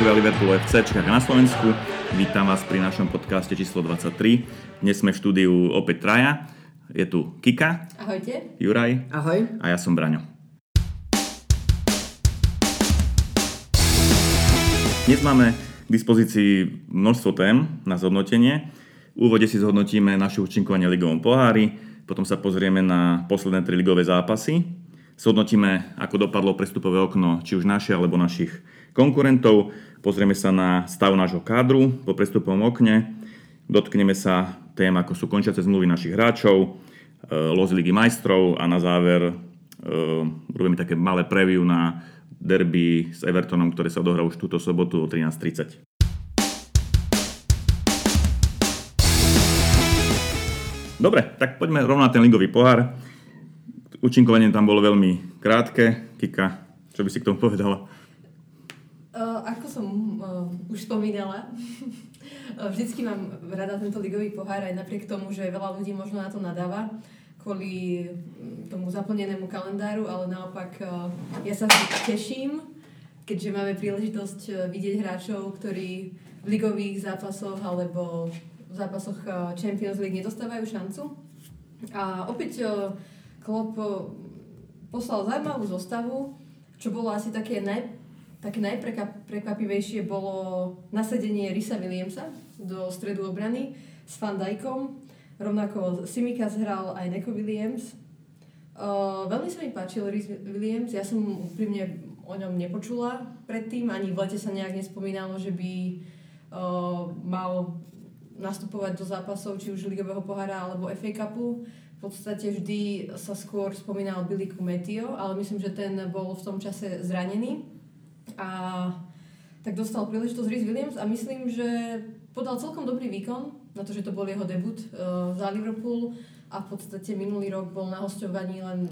Fanúšikovia Liverpoolu FC na Slovensku. Vítam vás pri našom podcaste číslo 23. Dnes sme v štúdiu opäť traja. Je tu Kika. Ahojte. Juraj. Ahoj. A ja som Braňo. Dnes máme k dispozícii množstvo tém na zhodnotenie. V úvode si zhodnotíme naše účinkovanie ligovom pohári, potom sa pozrieme na posledné tri ligové zápasy, zhodnotíme, ako dopadlo prestupové okno, či už naše alebo našich konkurentov, pozrieme sa na stav nášho kádru po prestupovom okne, dotkneme sa tém, ako sú končiace zmluvy našich hráčov, e, los Ligy majstrov a na záver e, robíme také malé preview na derby s Evertonom, ktoré sa odohrá už túto sobotu o 13.30. Dobre, tak poďme rovno na ten ligový pohár. Učinkovanie tam bolo veľmi krátke. Kika, čo by si k tomu povedala? Uh, ako som uh, už spomínala, vždycky mám rada tento ligový pohár aj napriek tomu, že veľa ľudí možno na to nadáva kvôli tomu zaplnenému kalendáru, ale naopak uh, ja sa teším, keďže máme príležitosť vidieť hráčov, ktorí v ligových zápasoch alebo v zápasoch eh, Champions League nedostávajú šancu. A opäť eh, Klopp eh, poslal zaujímavú zostavu, čo bolo asi také, naj, také najprekvapivejšie bolo nasadenie Risa Williamsa do stredu obrany s Van Dijkom. Rovnako Simika zhral aj Neko Williams. Uh, veľmi sa mi páčil Rhys Williams, ja som úprimne o ňom nepočula predtým, ani v lete sa nejak nespomínalo, že by uh, mal nastupovať do zápasov, či už Ligového pohára alebo FA Cupu. V podstate vždy sa skôr spomínal Billy Kumetio, ale myslím, že ten bol v tom čase zranený. A tak dostal príležitosť Rhys Williams a myslím, že podal celkom dobrý výkon na to, že to bol jeho debut uh, za Liverpool a v podstate minulý rok bol na hostovaní len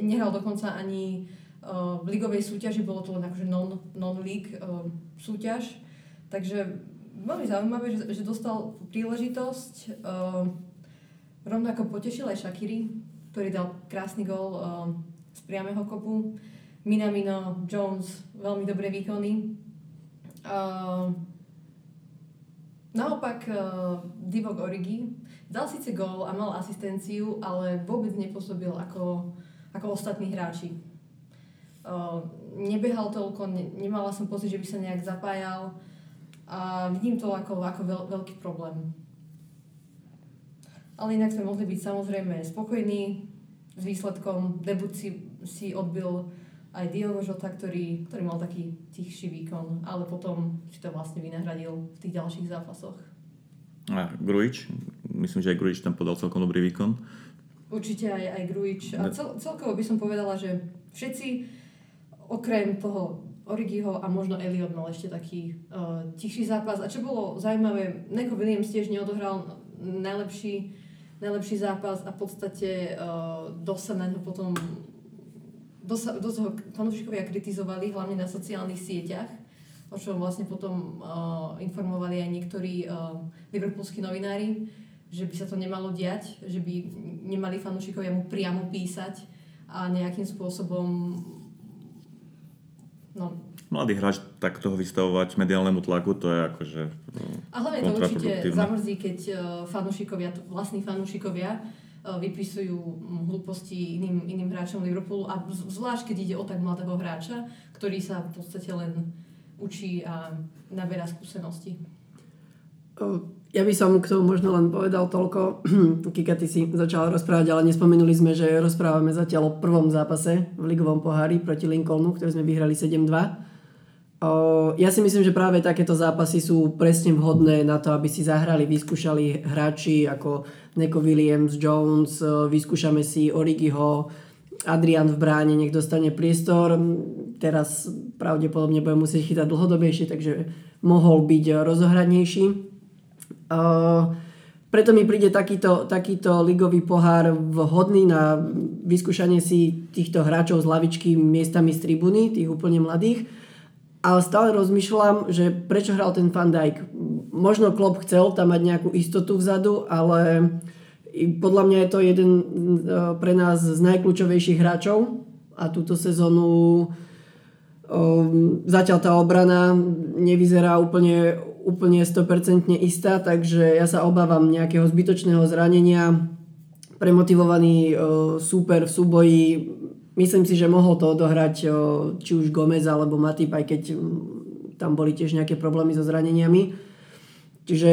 nehral dokonca ani uh, v ligovej súťaži, bolo to len akože non, non-league uh, súťaž. Takže veľmi zaujímavé, že, že dostal príležitosť. Uh, rovnako potešil aj Shakiri, ktorý dal krásny gol uh, z priamého kopu. Minamino, Jones, veľmi dobré výkony. Uh, naopak uh, Divok Origi dal síce gól a mal asistenciu, ale vôbec nepôsobil ako, ako ostatní hráči. Uh, nebehal toľko, ne, nemala som pocit, že by sa nejak zapájal a vidím to ako, ako veľ, veľký problém. Ale inak sme mohli byť samozrejme spokojní s výsledkom. Debut si, si odbil aj Diogo Žota, ktorý, ktorý mal taký tichší výkon, ale potom si to vlastne vynahradil v tých ďalších zápasoch. A Grujič? Myslím, že aj Grujič tam podal celkom dobrý výkon. Určite aj, aj Grujič. A cel, celkovo by som povedala, že všetci okrem toho Origiho a možno Elliot mal ešte taký uh, tichší zápas. A čo bolo zaujímavé, Neko Williams tiež neodohral najlepší, najlepší zápas a v podstate uh, dosť sa na ňo potom dosť, dosť ho fanúšikovia kritizovali, hlavne na sociálnych sieťach, o čom vlastne potom uh, informovali aj niektorí uh, liverpoolskí novinári, že by sa to nemalo diať, že by nemali fanúšikovia mu priamo písať a nejakým spôsobom No. Mladý hráč tak toho vystavovať mediálnemu tlaku, to je akože A hlavne to určite zamrzí, keď uh, fanúšikovia, vlastní fanúšikovia vypisujú hlúposti iným, iným hráčom Liverpoolu a zvlášť keď ide o tak mladého hráča, ktorý sa v podstate len učí a naberá skúsenosti. Ja by som k tomu možno len povedal toľko. Kika, ty si začala rozprávať, ale nespomenuli sme, že rozprávame zatiaľ o prvom zápase v ligovom pohári proti Lincolnu, ktorý sme vyhrali 7-2. Ja si myslím, že práve takéto zápasy sú presne vhodné na to, aby si zahrali, vyskúšali hráči ako Neko Williams, Jones, vyskúšame si Origiho, Adrian v bráne, nech dostane priestor. Teraz pravdepodobne bude musieť chytať dlhodobejšie, takže mohol byť rozohradnejší. Uh, preto mi príde takýto, takýto ligový pohár vhodný na vyskúšanie si týchto hráčov z lavičky miestami z tribúny, tých úplne mladých. Ale stále rozmýšľam, že prečo hral ten Van Dijk. Možno Klopp chcel tam mať nejakú istotu vzadu, ale podľa mňa je to jeden e, pre nás z najkľúčovejších hráčov a túto sezónu Um, zatiaľ tá obrana nevyzerá úplne, úplne 100% istá, takže ja sa obávam nejakého zbytočného zranenia. Premotivovaný uh, súper v súboji, myslím si, že mohol to odohrať či už Gomez alebo Matip, aj keď um, tam boli tiež nejaké problémy so zraneniami. Čiže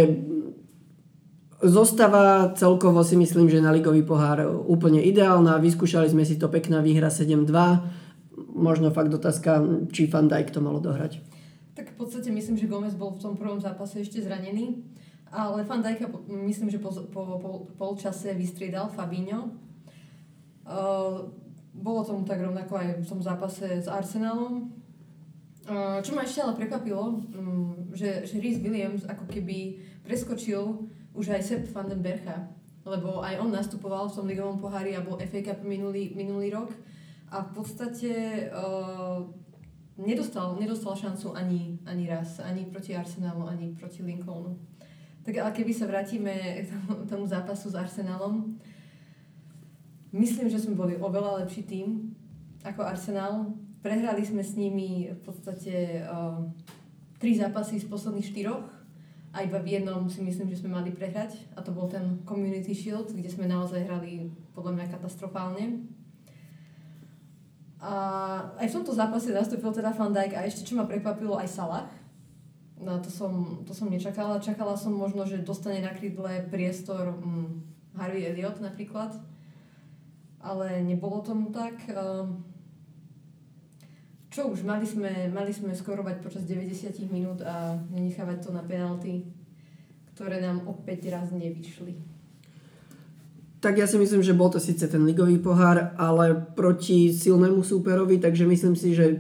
Zostava celkovo si myslím, že na ligový pohár úplne ideálna. Vyskúšali sme si to pekná výhra 7-2 možno fakt otázka, či Van Dijk to malo dohrať. Tak v podstate myslím, že Gomez bol v tom prvom zápase ešte zranený, ale Van Dijk myslím, že po, po, po polčase vystriedal Fabinho. Uh, bolo tomu tak rovnako aj v tom zápase s Arsenalom. Čo ma ešte ale prekvapilo, um, že, že Rhys Williams ako keby preskočil už aj Sepp van den Bercha, lebo aj on nastupoval v tom ligovom pohári a bol FA Cup minulý, minulý rok a v podstate uh, nedostal, nedostal šancu ani, ani raz, ani proti Arsenalu, ani proti Lincolnu. Tak ale keby sa vrátime k tomu zápasu s Arsenalom, myslím, že sme boli oveľa lepší tým ako Arsenal. Prehrali sme s nimi v podstate uh, tri zápasy z posledných štyroch a iba v jednom si myslím, že sme mali prehrať a to bol ten Community Shield, kde sme naozaj hrali podľa mňa katastrofálne. A aj v tomto zápase nastúpil teda Van Dijk a ešte čo ma prekvapilo aj Salah. No to som, to som nečakala. Čakala som možno, že dostane na krídle priestor hm, Harvey Elliot napríklad. Ale nebolo tomu tak. Um, čo už, mali sme, mali sme skorovať počas 90 minút a nenechávať to na penalty, ktoré nám opäť raz nevyšli. Tak ja si myslím, že bol to síce ten ligový pohár, ale proti silnému súperovi, takže myslím si, že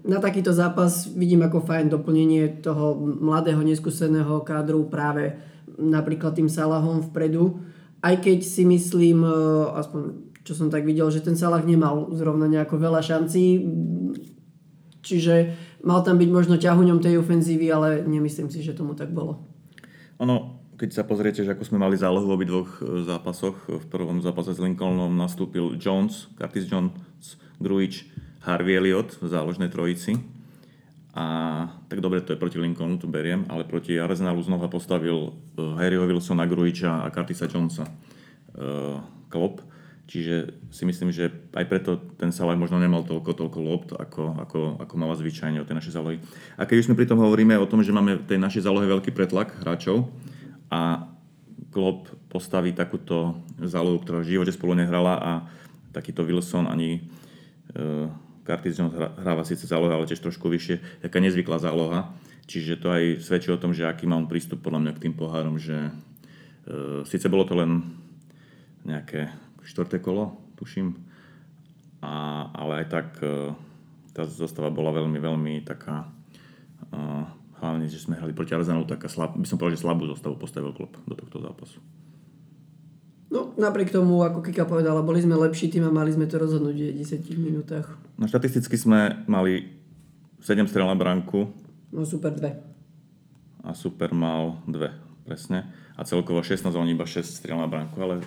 na takýto zápas vidím ako fajn doplnenie toho mladého, neskúseného kádru práve napríklad tým Salahom vpredu. Aj keď si myslím, e, aspoň čo som tak videl, že ten Salah nemal zrovna nejako veľa šancí, čiže mal tam byť možno ťahuňom tej ofenzívy, ale nemyslím si, že tomu tak bolo. Ono, keď sa pozriete, že ako sme mali zálohu v obidvoch e, zápasoch, v prvom zápase s Lincolnom nastúpil Jones, Curtis Jones, Gruič, Harvey Elliot v záložnej trojici. A tak dobre, to je proti Lincolnu, tu beriem, ale proti Arsenalu znova postavil e, Harryho Wilsona, Gruiča a Curtisa Jonesa uh, Klopp. Čiže si myslím, že aj preto ten Salah možno nemal toľko, toľko lopt, ako, ako, ako mala zvyčajne o tej našej zálohy. A keď už sme pri tom hovoríme o tom, že máme v tej našej zálohe veľký pretlak hráčov, a Klopp postaví takúto zálohu, ktorá v živote spolu nehrala a takýto Wilson ani Curtis Jones hráva síce záloha, ale tiež trošku vyššie, taká nezvyklá záloha. Čiže to aj svedčí o tom, že aký má on prístup podľa mňa k tým pohárom, že uh, síce bolo to len nejaké štvrté kolo, tuším, a, ale aj tak uh, tá zostava bola veľmi, veľmi taká uh, hlavne, že sme hrali proti Arsenalu, taká slab, by som povedal, že slabú zostavu postavil klub do tohto zápasu. No, napriek tomu, ako Kika povedala, boli sme lepší tým a mali sme to rozhodnutie v 10 minútach. No, štatisticky sme mali 7 strel na branku. No, super 2. A super mal 2, presne. A celkovo 16, oni iba 6 strel na branku, ale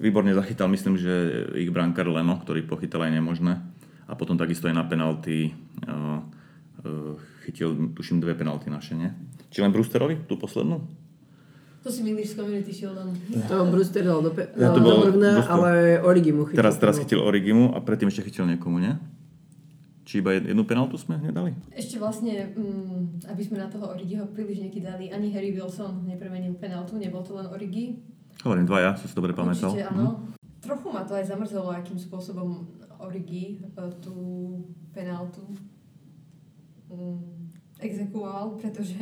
výborne zachytal, myslím, že ich brankár Leno, ktorý pochytal aj nemožné. A potom takisto aj na penalty uh, uh, chytil, tuším, dve penalty naše, nie? Či len Brewsterovi, tú poslednú? To si milíš s Community Shieldom. To Brewster dal do, pe- ja to bol, do mrvna, ale Origimu chytil. Teraz, teraz chytil Origimu a predtým ešte chytil niekomu, nie? Či iba jednu penaltu sme nedali? Ešte vlastne, um, aby sme na toho Origiho príliš nekydali, ani Harry Wilson nepremenil penaltu, nebol to len Origi. Hovorím dvaja, som si dobre pamätal. Určite, áno. Hm. Trochu ma to aj zamrzelo, akým spôsobom Origi e, tú penaltu um, exekuoval, pretože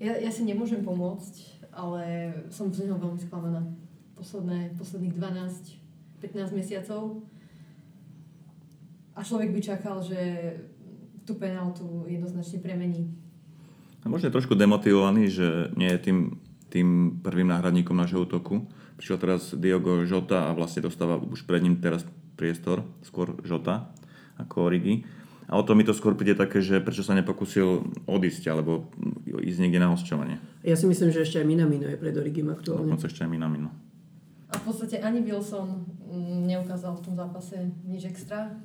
ja, ja si nemôžem pomôcť, ale som z neho veľmi sklamaná. Posledné, posledných 12-15 mesiacov. A človek by čakal, že tú penaltu jednoznačne premení. A možno je trošku demotivovaný, že nie je tým, tým prvým náhradníkom nášho útoku. Prišiel teraz Diogo Žota a vlastne dostáva už pred ním teraz priestor, skôr Žota ako Origi. A o to mi to skôr príde také, že prečo sa nepokúsil odísť alebo ísť niekde na hosťovanie. Ja si myslím, že ešte aj Minamino je pred Origim aktuálne. Dokonca ešte aj Minamino. A v podstate ani Wilson mm, neukázal v tom zápase nič extra.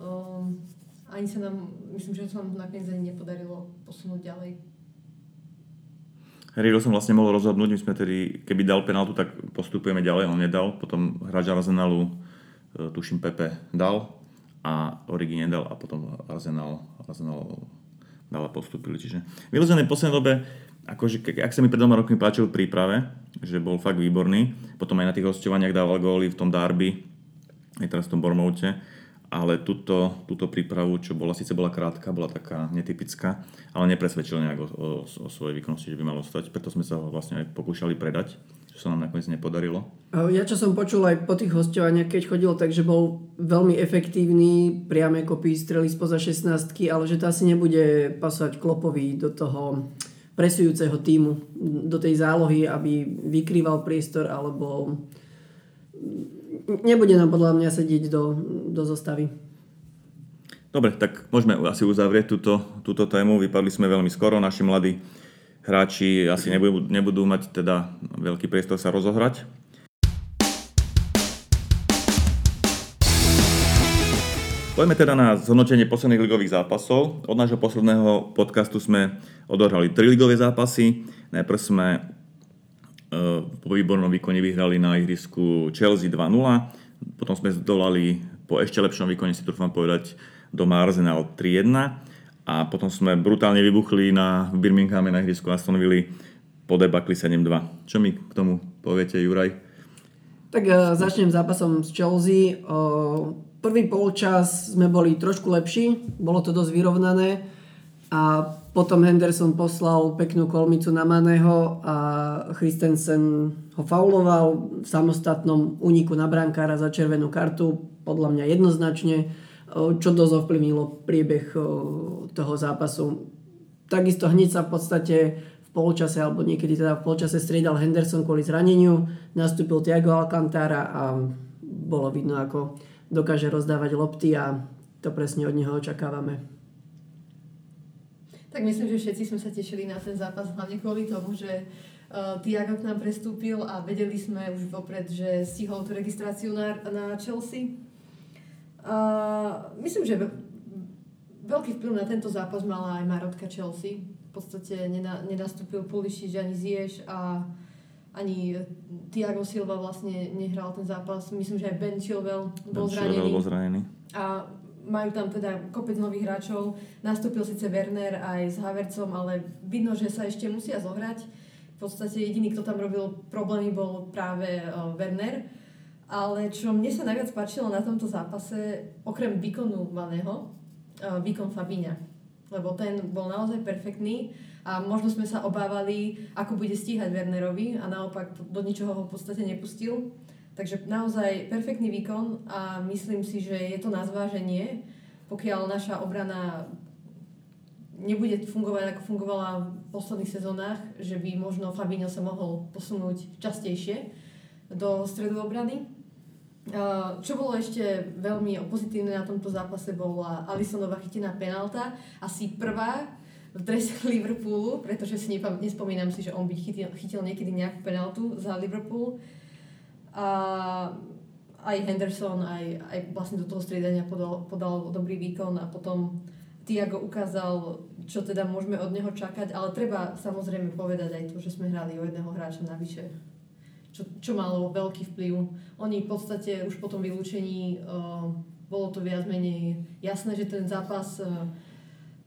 Um, ani sa nám, myslím, že sa nám nakoniec ani nepodarilo posunúť ďalej. Riedel som vlastne mohol rozhodnúť, my sme tedy, keby dal penaltu, tak postupujeme ďalej, on nedal, potom hráč Arsenalu, e, tuším Pepe, dal a Origi nedal a potom Arsenal, Arsenal dal a postupili. Čiže vyložené v poslednej dobe, akože, ak sa mi pred dvoma rokmi páčil v príprave, že bol fakt výborný, potom aj na tých hostovaniach dával góly v tom derby, aj teraz v tom Bormoute, ale túto, túto prípravu, čo bola, síce bola krátka, bola taká netypická, ale nepresvedčil nejak o, o, o svojej výkonnosti, že by malo stať, preto sme sa ho vlastne aj pokúšali predať, čo sa nám nakoniec nepodarilo. Ja čo som počul aj po tých hostovaniach, keď chodil, takže bol veľmi efektívny, priame kopy, strely spoza 16 ale že to asi nebude pasovať Klopovi do toho presujúceho týmu, do tej zálohy, aby vykrýval priestor alebo nebude nám podľa mňa sedieť do, do zostavy. Dobre, tak môžeme asi uzavrieť túto, túto tému. Vypadli sme veľmi skoro, naši mladí hráči asi nebudú, nebudú mať teda veľký priestor sa rozohrať. Poďme teda na zhodnotenie posledných ligových zápasov. Od nášho posledného podcastu sme odohrali tri ligové zápasy. Najprv sme po výbornom výkone vyhrali na ihrisku Chelsea 2-0, potom sme zdolali po ešte lepšom výkone, si trúfam povedať, doma Arsenal 3-1 a potom sme brutálne vybuchli na Birminghame na ihrisku Aston Villa po debakli 7-2. Čo mi k tomu poviete, Juraj? Tak uh, začnem zápasom s Chelsea. Uh, prvý polčas sme boli trošku lepší, bolo to dosť vyrovnané a potom Henderson poslal peknú kolmicu na Maného a Christensen ho fauloval v samostatnom úniku na brankára za červenú kartu, podľa mňa jednoznačne, čo dosť ovplyvnilo priebeh toho zápasu. Takisto hneď sa v podstate v polčase, alebo niekedy teda v polčase striedal Henderson kvôli zraneniu, nastúpil Thiago Alcantara a bolo vidno, ako dokáže rozdávať lopty a to presne od neho očakávame. Tak myslím, že všetci sme sa tešili na ten zápas, hlavne kvôli tomu, že uh, Tiago k nám prestúpil a vedeli sme už vopred, že stihol tú registráciu na, na Chelsea. Uh, myslím, že veľký vplyv na tento zápas mala aj Marotka Chelsea. V podstate nena, nenastúpil Pulišič ani Zieš a ani Tiago Silva vlastne nehral ten zápas. Myslím, že aj Ben Chilwell bol ben zranený. bol zranený. A majú tam teda kopec nových hráčov. Nastúpil síce Werner aj s Havercom, ale vidno, že sa ešte musia zohrať. V podstate jediný, kto tam robil problémy, bol práve uh, Werner. Ale čo mne sa najviac páčilo na tomto zápase, okrem výkonu Vaného, uh, výkon Fabíňa. Lebo ten bol naozaj perfektný a možno sme sa obávali, ako bude stíhať Wernerovi a naopak do ničoho ho v podstate nepustil. Takže naozaj perfektný výkon a myslím si, že je to na zváženie, pokiaľ naša obrana nebude fungovať ako fungovala v posledných sezónach, že by možno Fabinho sa mohol posunúť častejšie do stredu obrany. Čo bolo ešte veľmi pozitívne na tomto zápase bola Alisonova chytená penalta, asi prvá v drese Liverpoolu, pretože si nespomínam si, že on by chytil, chytil niekedy nejakú penaltu za Liverpool a aj Henderson, aj, aj vlastne do toho striedania podal, podal dobrý výkon a potom Tiago ukázal, čo teda môžeme od neho čakať, ale treba samozrejme povedať aj to, že sme hrali o jedného hráča navyše, čo, čo malo veľký vplyv. Oni v podstate už po tom vylúčení uh, bolo to viac menej jasné, že ten zápas uh,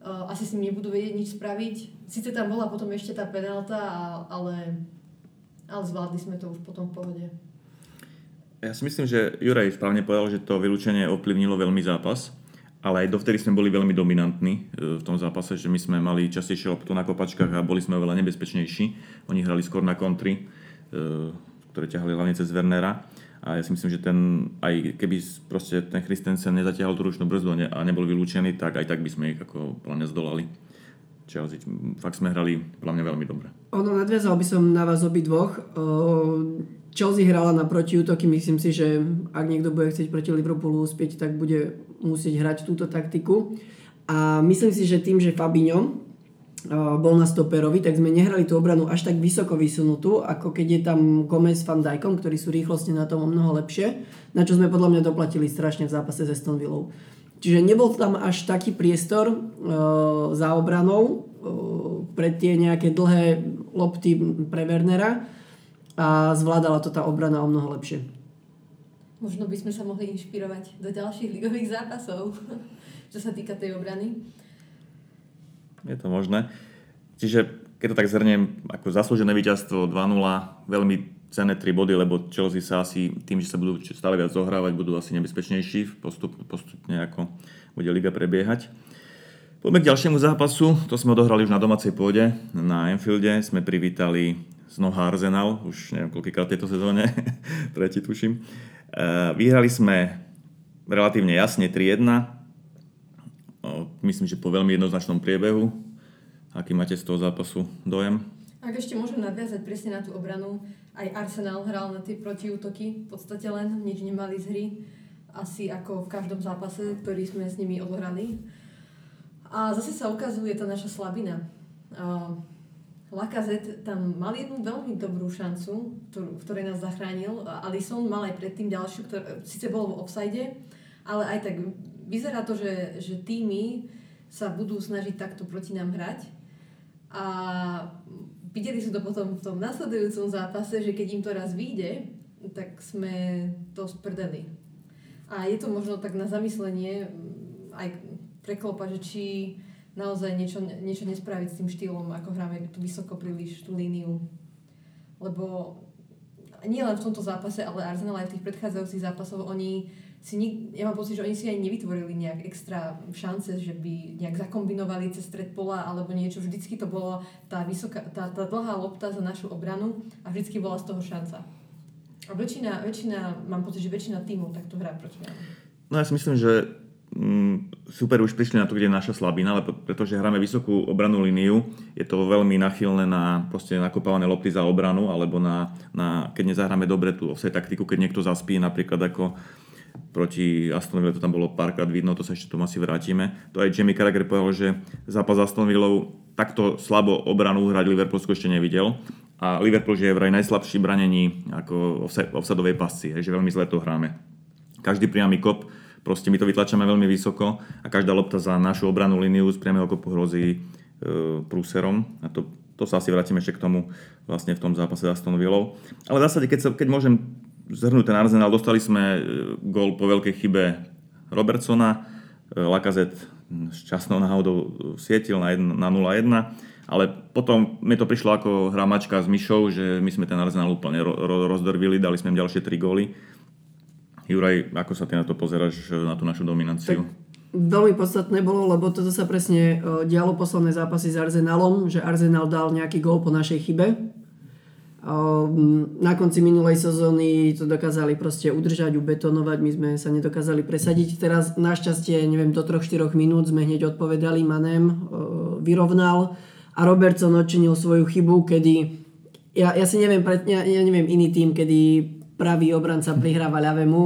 uh, asi s ním nebudú vedieť nič spraviť. Sice tam bola potom ešte tá penálta, ale, ale zvládli sme to už potom v pohode. Ja si myslím, že Juraj správne povedal, že to vylúčenie ovplyvnilo veľmi zápas, ale aj dovtedy sme boli veľmi dominantní e, v tom zápase, že my sme mali častejšie loptu na kopačkách a boli sme oveľa nebezpečnejší. Oni hrali skôr na kontry, e, ktoré ťahali hlavne cez Wernera. A ja si myslím, že ten, aj keby proste ten Christensen nezatiahol tú ručnú brzdu a nebol vylúčený, tak aj tak by sme ich ako mňa zdolali. Chelsea. Fakt sme hrali podľa mňa veľmi dobre. Ono, nadviazal by som na vás obi dvoch. Chelsea hrala na protiútoky, myslím si, že ak niekto bude chcieť proti Liverpoolu uspieť, tak bude musieť hrať túto taktiku. A myslím si, že tým, že Fabinho bol na stoperovi, tak sme nehrali tú obranu až tak vysoko vysunutú, ako keď je tam Gomez s Van Dijkom, ktorí sú rýchlostne na tom o mnoho lepšie, na čo sme podľa mňa doplatili strašne v zápase s Aston čiže nebol tam až taký priestor e, za obranou e, pre tie nejaké dlhé lopty pre Wernera a zvládala to tá obrana o mnoho lepšie. Možno by sme sa mohli inšpirovať do ďalších ligových zápasov, čo sa týka tej obrany. Je to možné. Čiže keď to tak zhrniem, ako zaslúžené víťazstvo 2-0, veľmi cenné 3 body, lebo Chelsea sa asi tým, že sa budú stále viac zohrávať, budú asi nebezpečnejší postup, postupne, ako bude liga prebiehať. Poďme k ďalšiemu zápasu, to sme odohrali už na domácej pôde, na Enfielde sme privítali znova Arsenal, už neviem koľkýkrát tejto sezóne, tretí tuším. E, vyhrali sme relatívne jasne 3-1, myslím, že po veľmi jednoznačnom priebehu, Aký máte z toho zápasu dojem? Ak ešte môžem nadviazať presne na tú obranu, aj Arsenal hral na tie protiútoky, v podstate len nič nemali z hry, asi ako v každom zápase, ktorý sme s nimi odohrali. A zase sa ukazuje tá naša slabina. Lacazette tam mal jednu veľmi dobrú šancu, ktorú, ktorej nás zachránil. Alison mal aj predtým ďalšiu, ktorá síce bolo v offside, ale aj tak vyzerá to, že, že týmy sa budú snažiť takto proti nám hrať a videli sme to potom v tom nasledujúcom zápase, že keď im to raz vyjde, tak sme to sprdeli. A je to možno tak na zamyslenie aj preklopa, že či naozaj niečo, niečo nespraviť s tým štýlom, ako hráme tu vysoko príliš tú líniu. Lebo nie len v tomto zápase, ale Arsenal aj v tých predchádzajúcich zápasoch, oni si nik, ja mám pocit, že oni si aj nevytvorili nejak extra šance, že by nejak zakombinovali cez stred pola alebo niečo. Vždycky to bola tá, vysoká, tá, tá dlhá lopta za našu obranu a vždycky bola z toho šanca. A väčšina, väčšina mám pocit, že väčšina tímov takto hrá proti nám. No ja si myslím, že super už prišli na to, kde je naša slabina, ale pretože hráme vysokú obranú líniu, je to veľmi nachylné na proste nakopávané lopty za obranu, alebo na, na keď nezahráme dobre tú offside taktiku, keď niekto zaspí, napríklad ako proti Aston Ville to tam bolo párkrát vidno, to sa ešte tomu asi vrátime. To aj Jamie Carragher povedal, že zápas Aston Villou takto slabo obranu hrať Liverpoolsku ešte nevidel. A Liverpool že je vraj najslabší branení ako offsadovej pasci, že veľmi zle to hráme. Každý priamy kop, proste my to vytlačame veľmi vysoko a každá lopta za našu obranú líniu z priamého kopu hrozí e, prúserom. A to, to sa asi vrátime ešte k tomu vlastne v tom zápase s Aston Villou. Ale v zásade, keď, sa, keď môžem zhrnúť ten Arsenal, dostali sme e, gól po veľkej chybe Robertsona, e, Lacazette s časnou náhodou sietil na, 1, na 0-1, ale potom mi to prišlo ako hrámačka s myšou, že my sme ten Arsenal úplne ro- ro- rozdrvili, dali sme im ďalšie 3 góly. Juraj, ako sa ty na to pozeráš, na tú našu dominanciu? Tak veľmi podstatné bolo, lebo toto sa presne e, dialo posledné zápasy s Arsenalom, že Arsenal dal nejaký gól po našej chybe Ehm, na konci minulej sezóny to dokázali proste udržať, ubetonovať, my sme sa nedokázali presadiť. Teraz našťastie, neviem, do 3-4 minút sme hneď odpovedali, Manem ehm, vyrovnal a Robertson odčinil svoju chybu, kedy ja, ja si neviem, ja, ja neviem iný tým, kedy pravý obranca prihráva ľavému,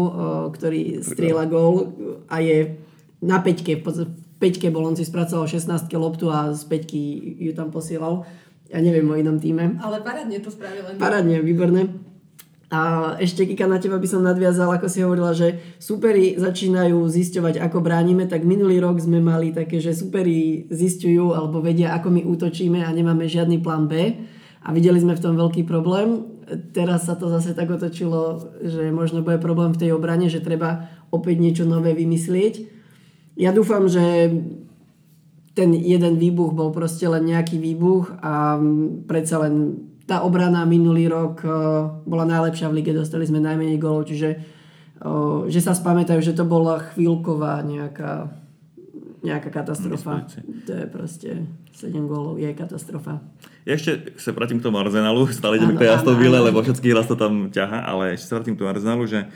ktorý strieľa gól a je na peťke, v peťke bol, on si spracoval 16 loptu a z peťky ju tam posielal ja neviem o inom týme. Ale parádne to spravil. Parádne, výborné. A ešte Kika na teba by som nadviazal, ako si hovorila, že superi začínajú zisťovať, ako bránime, tak minulý rok sme mali také, že superi zistujú alebo vedia, ako my útočíme a nemáme žiadny plán B a videli sme v tom veľký problém. Teraz sa to zase tak otočilo, že možno bude problém v tej obrane, že treba opäť niečo nové vymyslieť. Ja dúfam, že ten jeden výbuch bol proste len nejaký výbuch a predsa len tá obrana minulý rok e, bola najlepšia v lige, dostali sme najmenej golov, čiže e, že sa spamätajú, že to bola chvíľková nejaká, nejaká katastrofa. To je proste 7 gólov, je katastrofa. Ja ešte sa vrátim k tomu Arsenalu, stále ideme k tej Aston Ville, lebo všetkých hlas to tam ťaha, ale ešte sa vrátim k tomu Arsenalu, že e,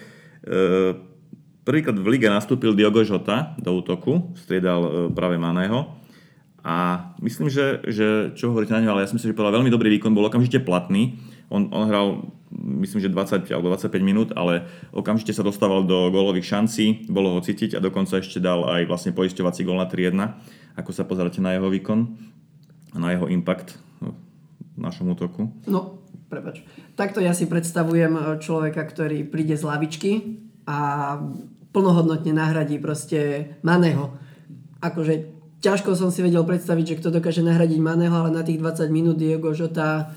prvýkrát v lige nastúpil Diogo Jota do útoku, striedal e, práve Maného a myslím, že, že čo hovoríte na ňo, ale ja si myslím, že veľmi dobrý výkon, bol okamžite platný. On, on hral, myslím, že 20 alebo 25 minút, ale okamžite sa dostával do gólových šancí, bolo ho cítiť a dokonca ešte dal aj vlastne poisťovací gól na 3-1. Ako sa pozeráte na jeho výkon a na jeho impact v našom útoku? No, prepač. Takto ja si predstavujem človeka, ktorý príde z lavičky a plnohodnotne nahradí proste Maného. Akože ťažko som si vedel predstaviť, že kto dokáže nahradiť Maného, ale na tých 20 minút Diego Žota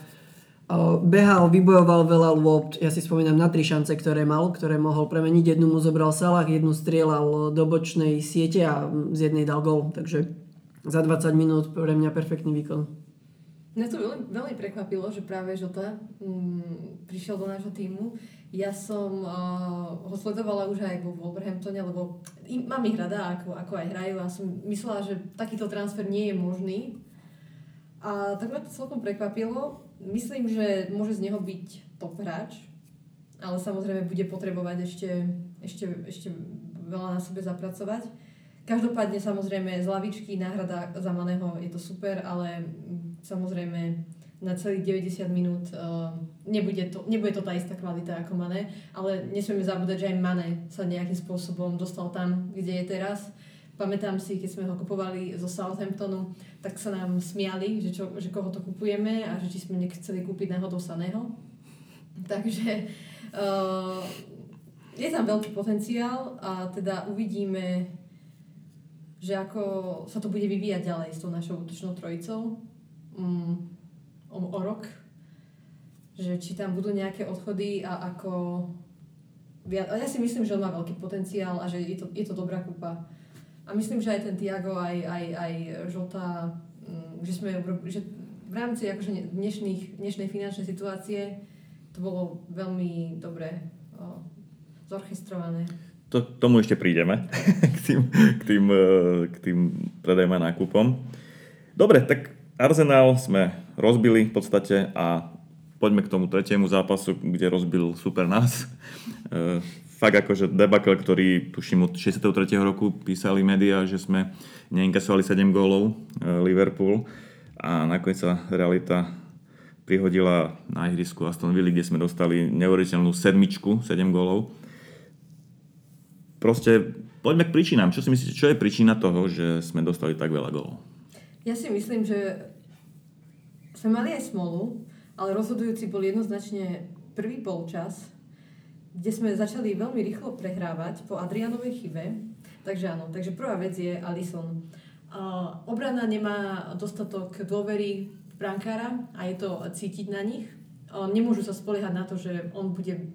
behal, vybojoval veľa lôb, ja si spomínam na tri šance, ktoré mal, ktoré mohol premeniť. Jednu mu zobral Salah, jednu strieľal do bočnej siete a z jednej dal gol. Takže za 20 minút pre mňa perfektný výkon. Mňa to veľmi, veľmi prekvapilo, že práve Žota mm, prišiel do nášho týmu. Ja som uh, ho sledovala už aj vo Wolverhamptone, lebo im, mám ich rada, ako, ako aj hrajú a som myslela, že takýto transfer nie je možný. A tak ma to celkom prekvapilo. Myslím, že môže z neho byť top hráč, ale samozrejme bude potrebovať ešte, ešte, ešte veľa na sebe zapracovať. Každopádne samozrejme z lavičky náhrada zamaného je to super, ale samozrejme na celých 90 minút uh, nebude, to, nebude to tá istá kvalita ako Mane, ale nesmieme zabúdať, že aj Mane sa nejakým spôsobom dostal tam, kde je teraz. Pamätám si, keď sme ho kupovali zo Southamptonu, tak sa nám smiali, že, čo, že koho to kupujeme a že či sme nechceli kúpiť náhodou Saného. Takže uh, je tam veľký potenciál a teda uvidíme, že ako sa to bude vyvíjať ďalej s tou našou útočnou trojicou um, o, o rok. Že či tam budú nejaké odchody a ako... Ja, ja si myslím, že on má veľký potenciál a že je to, je to dobrá kúpa a myslím, že aj ten Tiago, aj, aj, aj Žota, mm, že sme že v rámci akože dnešných, dnešnej finančnej situácie to bolo veľmi dobre o, zorchestrované. To, tomu ešte prídeme, k tým, k tým, e, k tým predajom a nákupom. Dobre, tak Arsenal sme rozbili v podstate a poďme k tomu tretiemu zápasu, kde rozbil super nás. Fakt akože debakel, ktorý tuším od 63. roku písali médiá, že sme neinkasovali 7 gólov e, Liverpool a nakoniec sa realita prihodila na ihrisku Aston Villa, kde sme dostali neuveriteľnú sedmičku, 7 gólov. Proste poďme k príčinám. Čo si myslíte, čo je príčina toho, že sme dostali tak veľa gólov? Ja si myslím, že sme mali aj smolu, ale rozhodujúci bol jednoznačne prvý polčas, kde sme začali veľmi rýchlo prehrávať po Adrianovej chybe. Takže áno, takže prvá vec je Alison. Uh, obrana nemá dostatok dôvery brankára a je to cítiť na nich. Uh, nemôžu sa spoliehať na to, že on bude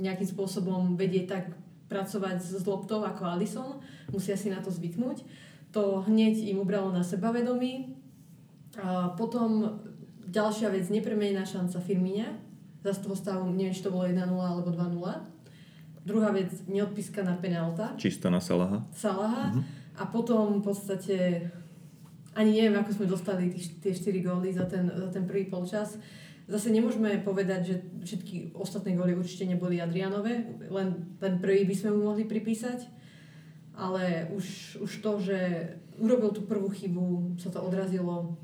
nejakým spôsobom vedieť tak pracovať s loptou ako Alison. Musia si na to zvyknúť. To hneď im ubralo na sebavedomí. Uh, potom ďalšia vec, nepremenená šanca Firmíňa, za toho stavu, neviem, či to bolo 1-0 alebo 2-0. Druhá vec, neodpískaná penálta. Čistá na Salaha. Salaha. Uh-huh. A potom v podstate ani neviem, ako sme dostali tých, tie 4 góly za ten, za ten prvý polčas. Zase nemôžeme povedať, že všetky ostatné góly určite neboli Adrianové, len ten prvý by sme mu mohli pripísať. Ale už, už to, že urobil tú prvú chybu, sa to odrazilo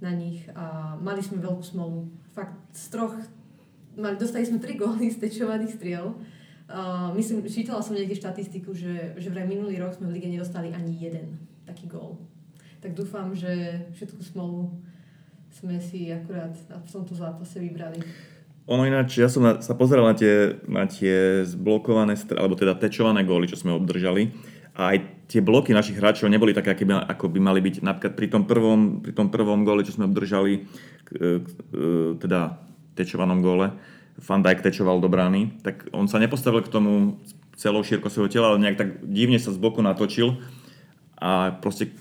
na nich a mali sme veľkú smolu. Fakt z troch mali, dostali sme 3 góly z tečovaných striel. Uh, myslím, čítala som niekde štatistiku, že, že vraj minulý rok sme v lige nedostali ani jeden taký gól. Tak dúfam, že všetku smolu sme si akurát v tomto zápase vybrali. Ono ináč, ja som na, sa pozeral na tie, na tie zblokované, alebo teda tečované góly, čo sme obdržali. A aj tie bloky našich hráčov neboli také, by, ako by mali byť. Napríklad pri tom prvom, pri tom prvom góle, čo sme obdržali, teda tečovanom gole, Van Dijk tečoval do brány, tak on sa nepostavil k tomu celou šírko svojho tela, ale nejak tak divne sa z boku natočil a proste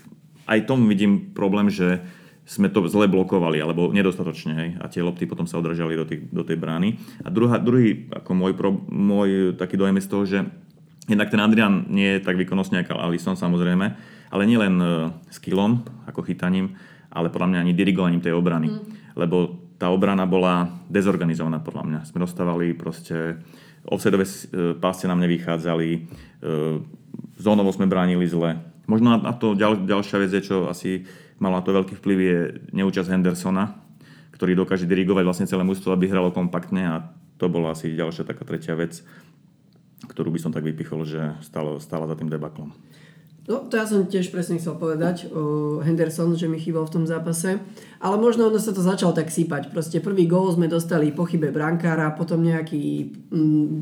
aj tomu vidím problém, že sme to zle blokovali, alebo nedostatočne, hej, a tie lopty potom sa održali do, tých, do tej brány. A druhá, druhý, ako môj, pro, môj taký dojem je z toho, že jednak ten Adrian nie je tak výkonnostný ako Alisson samozrejme, ale nielen uh, skillom, ako chytaním, ale podľa mňa ani dirigovaním tej obrany. Mm. Lebo tá obrana bola dezorganizovaná podľa mňa. Sme dostávali proste, offsetové e, pásce nám nevychádzali, e, zónovo sme bránili zle. Možno na to ďal, ďalšia vec je, čo asi mal na to veľký vplyv, je neúčasť Hendersona, ktorý dokáže dirigovať vlastne celé mužstvo, aby hralo kompaktne a to bola asi ďalšia taká tretia vec, ktorú by som tak vypichol, že stála, stála za tým debaklom. No, to ja som tiež presne chcel povedať o Henderson, že mi chýbal v tom zápase. Ale možno ono sa to začalo tak sypať. Proste prvý gól sme dostali po chybe brankára, potom nejaký... Mm,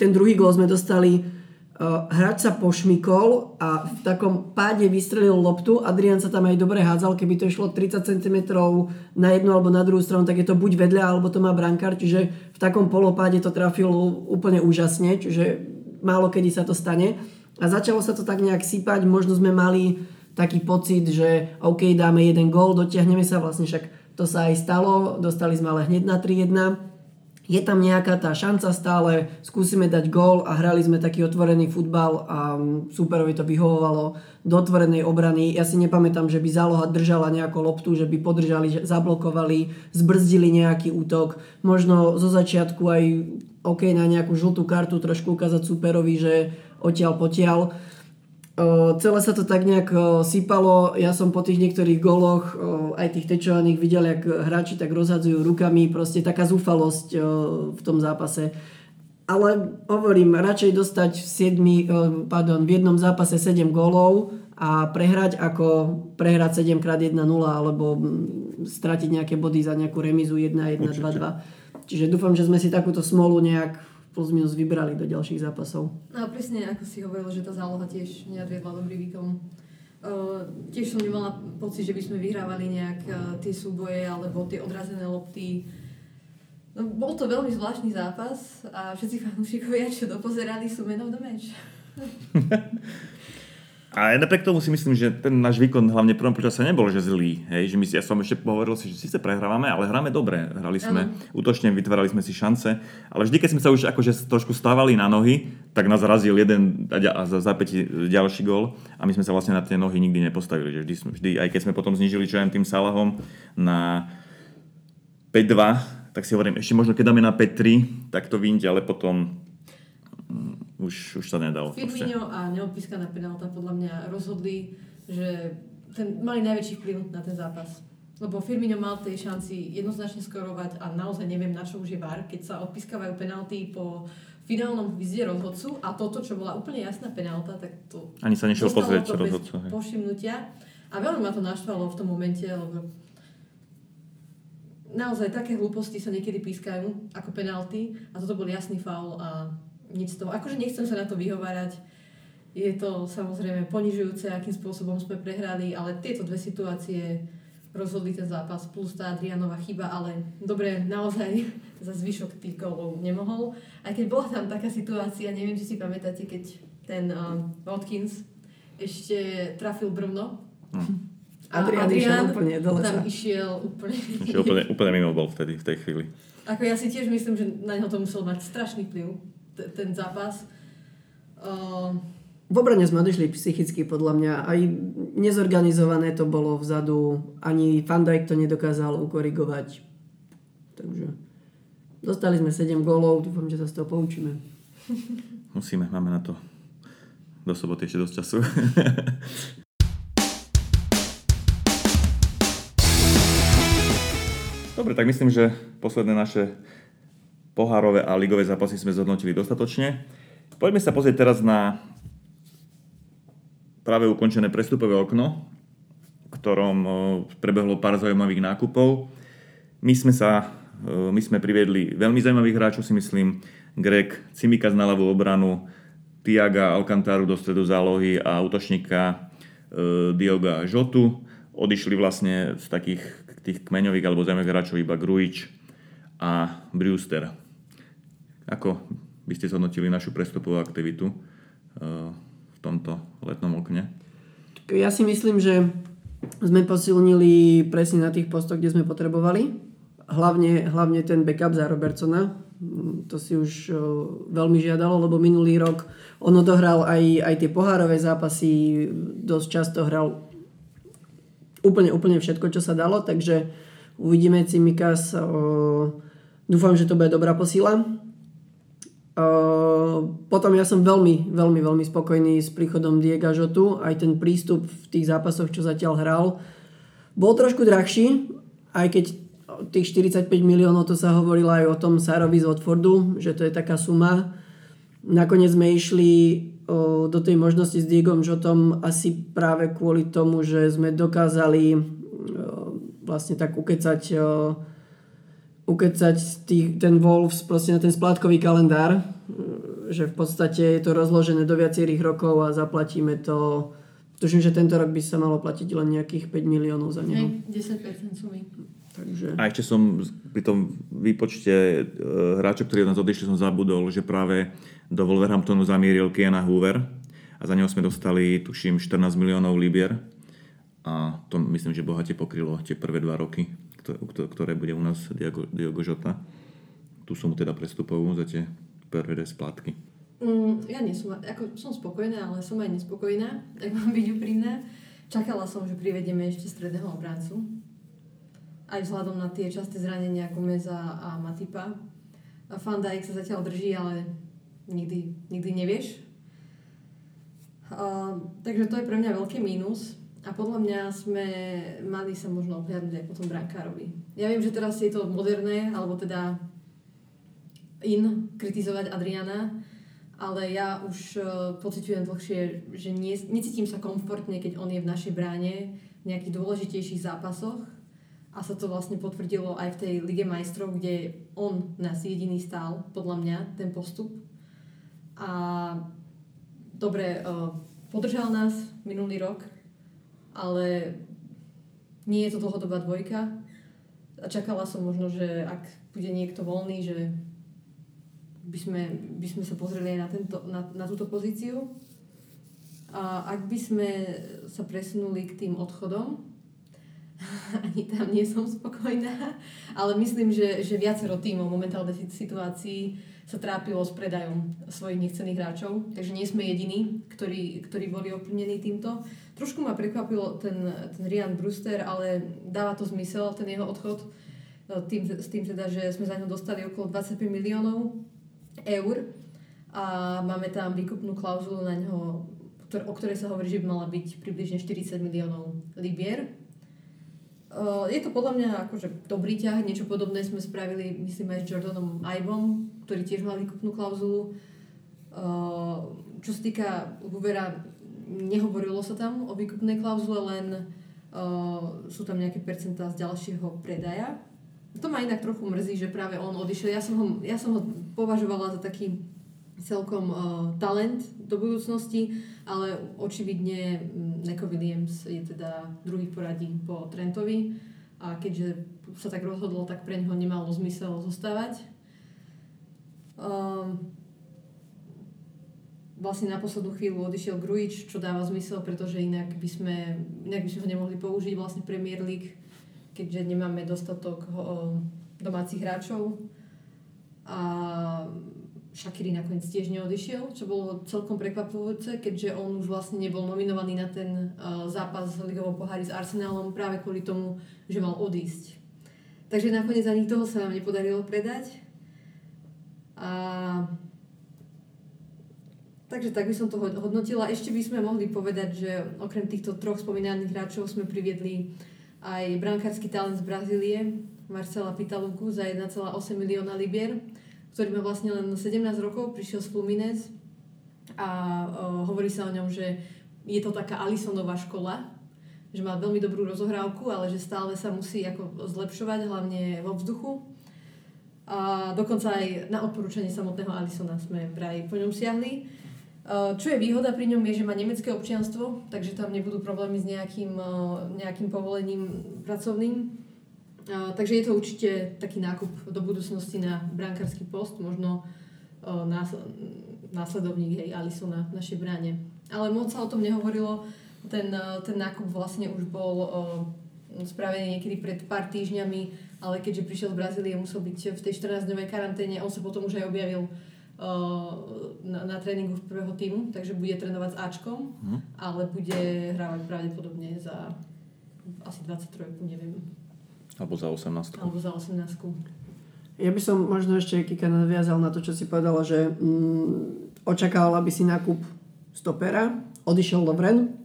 ten druhý gól sme dostali hráč sa pošmikol a v takom páde vystrelil loptu. Adrian sa tam aj dobre hádzal, keby to išlo 30 cm na jednu alebo na druhú stranu, tak je to buď vedľa, alebo to má brankár, čiže v takom polopáde to trafil úplne úžasne, čiže málo kedy sa to stane. A začalo sa to tak nejak sypať, možno sme mali taký pocit, že OK, dáme jeden gól, dotiahneme sa, vlastne však to sa aj stalo, dostali sme ale hneď na 3-1 je tam nejaká tá šanca stále, skúsime dať gól a hrali sme taký otvorený futbal a superovi to vyhovovalo do otvorenej obrany. Ja si nepamätám, že by záloha držala nejakú loptu, že by podržali, zablokovali, zbrzdili nejaký útok. Možno zo začiatku aj OK na nejakú žltú kartu trošku ukázať superovi, že odtiaľ potiaľ celé sa to tak nejak sypalo. Ja som po tých niektorých goloch, aj tých tečovaných, videl, jak hráči tak rozhadzujú rukami. Proste taká zúfalosť v tom zápase. Ale hovorím, radšej dostať v, 7, pardon, v jednom zápase 7 gólov a prehrať ako prehrať 7 x 1-0 alebo stratiť nejaké body za nejakú remizu 1-1, 2-2. Čiže dúfam, že sme si takúto smolu nejak plus minus vybrali do ďalších zápasov. No a presne ako si hovoril, že tá záloha tiež neodviedla dobrý výkon. Uh, tiež som nemala pocit, že by sme vyhrávali nejak uh, tie súboje alebo tie odrazené lopty. No, bol to veľmi zvláštny zápas a všetci fanúšikovia, čo dopozerali, sú menou do meč. A napriek tomu si myslím, že ten náš výkon hlavne v prvom počase nebol že zlý. Hej? Že my ja som ešte hovoril si, že síce prehrávame, ale hráme dobre. Hrali sme uh-huh. útočne, vytvárali sme si šance. Ale vždy, keď sme sa už akože trošku stávali na nohy, tak nás razil jeden a za zápäti ďalší gol. A my sme sa vlastne na tie nohy nikdy nepostavili. Že vždy, vždy, aj keď sme potom znižili čo tým Salahom na 5-2, tak si hovorím, ešte možno keď dáme na 5-3, tak to vyjde, ale potom už, už sa nedalo. Firmino a neodpískaná penálta podľa mňa rozhodli, že ten, mali najväčší vplyv na ten zápas. Lebo Firmino mal tej šanci jednoznačne skorovať a naozaj neviem, na čo už je VAR, keď sa odpískavajú penalty po finálnom vizde rozhodcu a toto, čo bola úplne jasná penálta, tak to... Ani sa nešiel pozrieť rozhodcu. Povšimnutia. A veľmi ma to naštvalo v tom momente, lebo naozaj také hlúposti sa niekedy pískajú ako penalty a toto bol jasný faul a nič z toho. Akože nechcem sa na to vyhovárať. Je to samozrejme ponižujúce, akým spôsobom sme prehrali, ale tieto dve situácie rozhodli ten zápas, plus tá Adrianova chyba, ale dobre, naozaj za zvyšok tých golov nemohol. Aj keď bola tam taká situácia, neviem, či si pamätáte, keď ten uh, Watkins ešte trafil brvno. Hm. Adrian, Adrian úplne dole tam išiel úplne... Išiel úplne, úplne mimo bol vtedy, v tej chvíli. Ako ja si tiež myslím, že na neho to musel mať strašný vplyv ten zápas. Uh, v obrane sme odišli psychicky podľa mňa. Aj nezorganizované to bolo vzadu. Ani Van Dijk to nedokázal ukorigovať. Takže dostali sme 7 gólov. Dúfam, že sa z toho poučíme. Musíme, máme na to do soboty ešte dosť času. Dobre, tak myslím, že posledné naše pohárové a ligové zápasy sme zhodnotili dostatočne. Poďme sa pozrieť teraz na práve ukončené prestupové okno, v ktorom prebehlo pár zaujímavých nákupov. My sme sa my sme priviedli veľmi zaujímavých hráčov, si myslím. Greg Cimika na ľavú obranu, Tiaga Alcantaru do stredu zálohy a útočníka Dioga Žotu. Odišli vlastne z takých tých kmeňových alebo zaujímavých hráčov iba Grujič a Brewster. Ako by ste zhodnotili našu prestupovú aktivitu eh, v tomto letnom okne? Ja si myslím, že sme posilnili presne na tých postoch, kde sme potrebovali. Hlavne, hlavne ten backup za Robertsona. Mm, to si už eh, veľmi žiadalo, lebo minulý rok on odohral aj, aj tie pohárové zápasy, dosť často hral úplne, úplne všetko, čo sa dalo, takže uvidíme Cimikas. Eh, dúfam, že to bude dobrá posila potom ja som veľmi, veľmi, veľmi spokojný s príchodom Diega Žotu. Aj ten prístup v tých zápasoch, čo zatiaľ hral, bol trošku drahší, aj keď tých 45 miliónov, to sa hovorilo aj o tom Sárovi z Watfordu, že to je taká suma. Nakoniec sme išli do tej možnosti s Diegom Žotom asi práve kvôli tomu, že sme dokázali vlastne tak ukecať ukecať tých, ten Wolves proste na ten splátkový kalendár, že v podstate je to rozložené do viacerých rokov a zaplatíme to Tuším, že tento rok by sa malo platiť len nejakých 5 miliónov za neho. Hej, 10% sumy. Takže... A ešte som pri tom výpočte e, hráčov, ktorí od nás odišli, som zabudol, že práve do Wolverhamptonu zamieril Kiana Hoover a za neho sme dostali, tuším, 14 miliónov libier a to myslím, že bohate pokrylo tie prvé dva roky, ktoré bude u nás Diogo, Diogo Žota. Tú sumu teda prestupovú za tie prvé splátky. Mm, ja nie som, ako som spokojná, ale som aj nespokojná, ak mám byť úprimná. Čakala som, že privedieme ešte stredného obrancu. Aj vzhľadom na tie časté zranenia Gomeza a Matipa. A Fandajk sa zatiaľ drží, ale nikdy, nikdy nevieš. Uh, takže to je pre mňa veľký mínus. A podľa mňa sme mali sa možno obhľadnúť aj po tom brankárovi. Ja viem, že teraz je to moderné, alebo teda in kritizovať Adriana, ale ja už uh, pociťujem dlhšie, že nie, necítim sa komfortne, keď on je v našej bráne v nejakých dôležitejších zápasoch a sa to vlastne potvrdilo aj v tej Lige majstrov, kde on nás jediný stál, podľa mňa, ten postup. A dobre, uh, podržal nás minulý rok, ale nie je to dlhodobá dvojka. A čakala som možno, že ak bude niekto voľný, že by sme, by sme sa pozreli aj na, tento, na, na túto pozíciu. A ak by sme sa presunuli k tým odchodom, ani tam nie som spokojná, ale myslím, že, že viacero tímov v momentálnej situácii sa trápilo s predajom svojich nechcených hráčov, takže nie sme jediní, ktorí, ktorí boli ovplyvnení týmto. Trošku ma prekvapilo ten, ten Rian Brewster, ale dáva to zmysel, ten jeho odchod, tým, s tým teda, že sme za ňo dostali okolo 25 miliónov eur a máme tam výkupnú klauzulu na ňo, o ktorej sa hovorí, že by mala byť približne 40 miliónov libier. Je to podľa mňa akože dobrý ťah, niečo podobné sme spravili, myslím aj s Jordanom Ivom, ktorý tiež mal výkupnú klauzulu. Čo sa týka Hoovera, nehovorilo sa tam o výkupnej klauzule, len sú tam nejaké percentá z ďalšieho predaja to ma inak trochu mrzí, že práve on odišiel. Ja som ho, ja som ho považovala za taký celkom uh, talent do budúcnosti, ale očividne mm, Neko Williams je teda druhý poradí po Trentovi a keďže sa tak rozhodlo, tak pre neho nemalo zmysel zostávať. Um, vlastne na poslednú chvíľu odišiel Grujič, čo dáva zmysel, pretože inak by sme, inak by sme ho nemohli použiť vlastne Premier League keďže nemáme dostatok domácich hráčov. A Shakiri nakoniec tiež neodišiel, čo bolo celkom prekvapujúce, keďže on už vlastne nebol nominovaný na ten uh, zápas ligovom pohári s Arsenálom práve kvôli tomu, že mal odísť. Takže nakoniec ani toho sa nám nepodarilo predať. A... Takže tak by som to hodnotila. Ešte by sme mohli povedať, že okrem týchto troch spomínaných hráčov sme priviedli aj brankársky talent z Brazílie, Marcela Pitaluku za 1,8 milióna libier, ktorý má vlastne len 17 rokov, prišiel z Fluminez a uh, hovorí sa o ňom, že je to taká Alisonová škola, že má veľmi dobrú rozohrávku, ale že stále sa musí ako zlepšovať, hlavne vo vzduchu. A dokonca aj na odporúčanie samotného Alisona sme vraj po ňom siahli. Eh, čo je výhoda pri ňom je, že má nemecké občianstvo, takže tam nebudú problémy s nejakým, eh, nejakým povolením pracovným. Takže je to určite taký nákup do budúcnosti na brankársky post, možno následovník hej, Alisona v našej bráne. Ale moc sa o tom nehovorilo, ten, ten nákup vlastne už bol spravený niekedy pred pár týždňami, ale keďže prišiel z Brazílie, musel byť v tej 14-dňovej karanténe, on sa potom už aj objavil na, na tréningu v prvého týmu, takže bude trénovať s Ačkom, hmm. ale bude hrávať pravdepodobne za asi 23, neviem. Alebo za 18. Alebo za 18. Ja by som možno ešte, Kika, nadviazal na to, čo si povedala, že mm, očakávala by si nákup stopera, odišiel do Vren,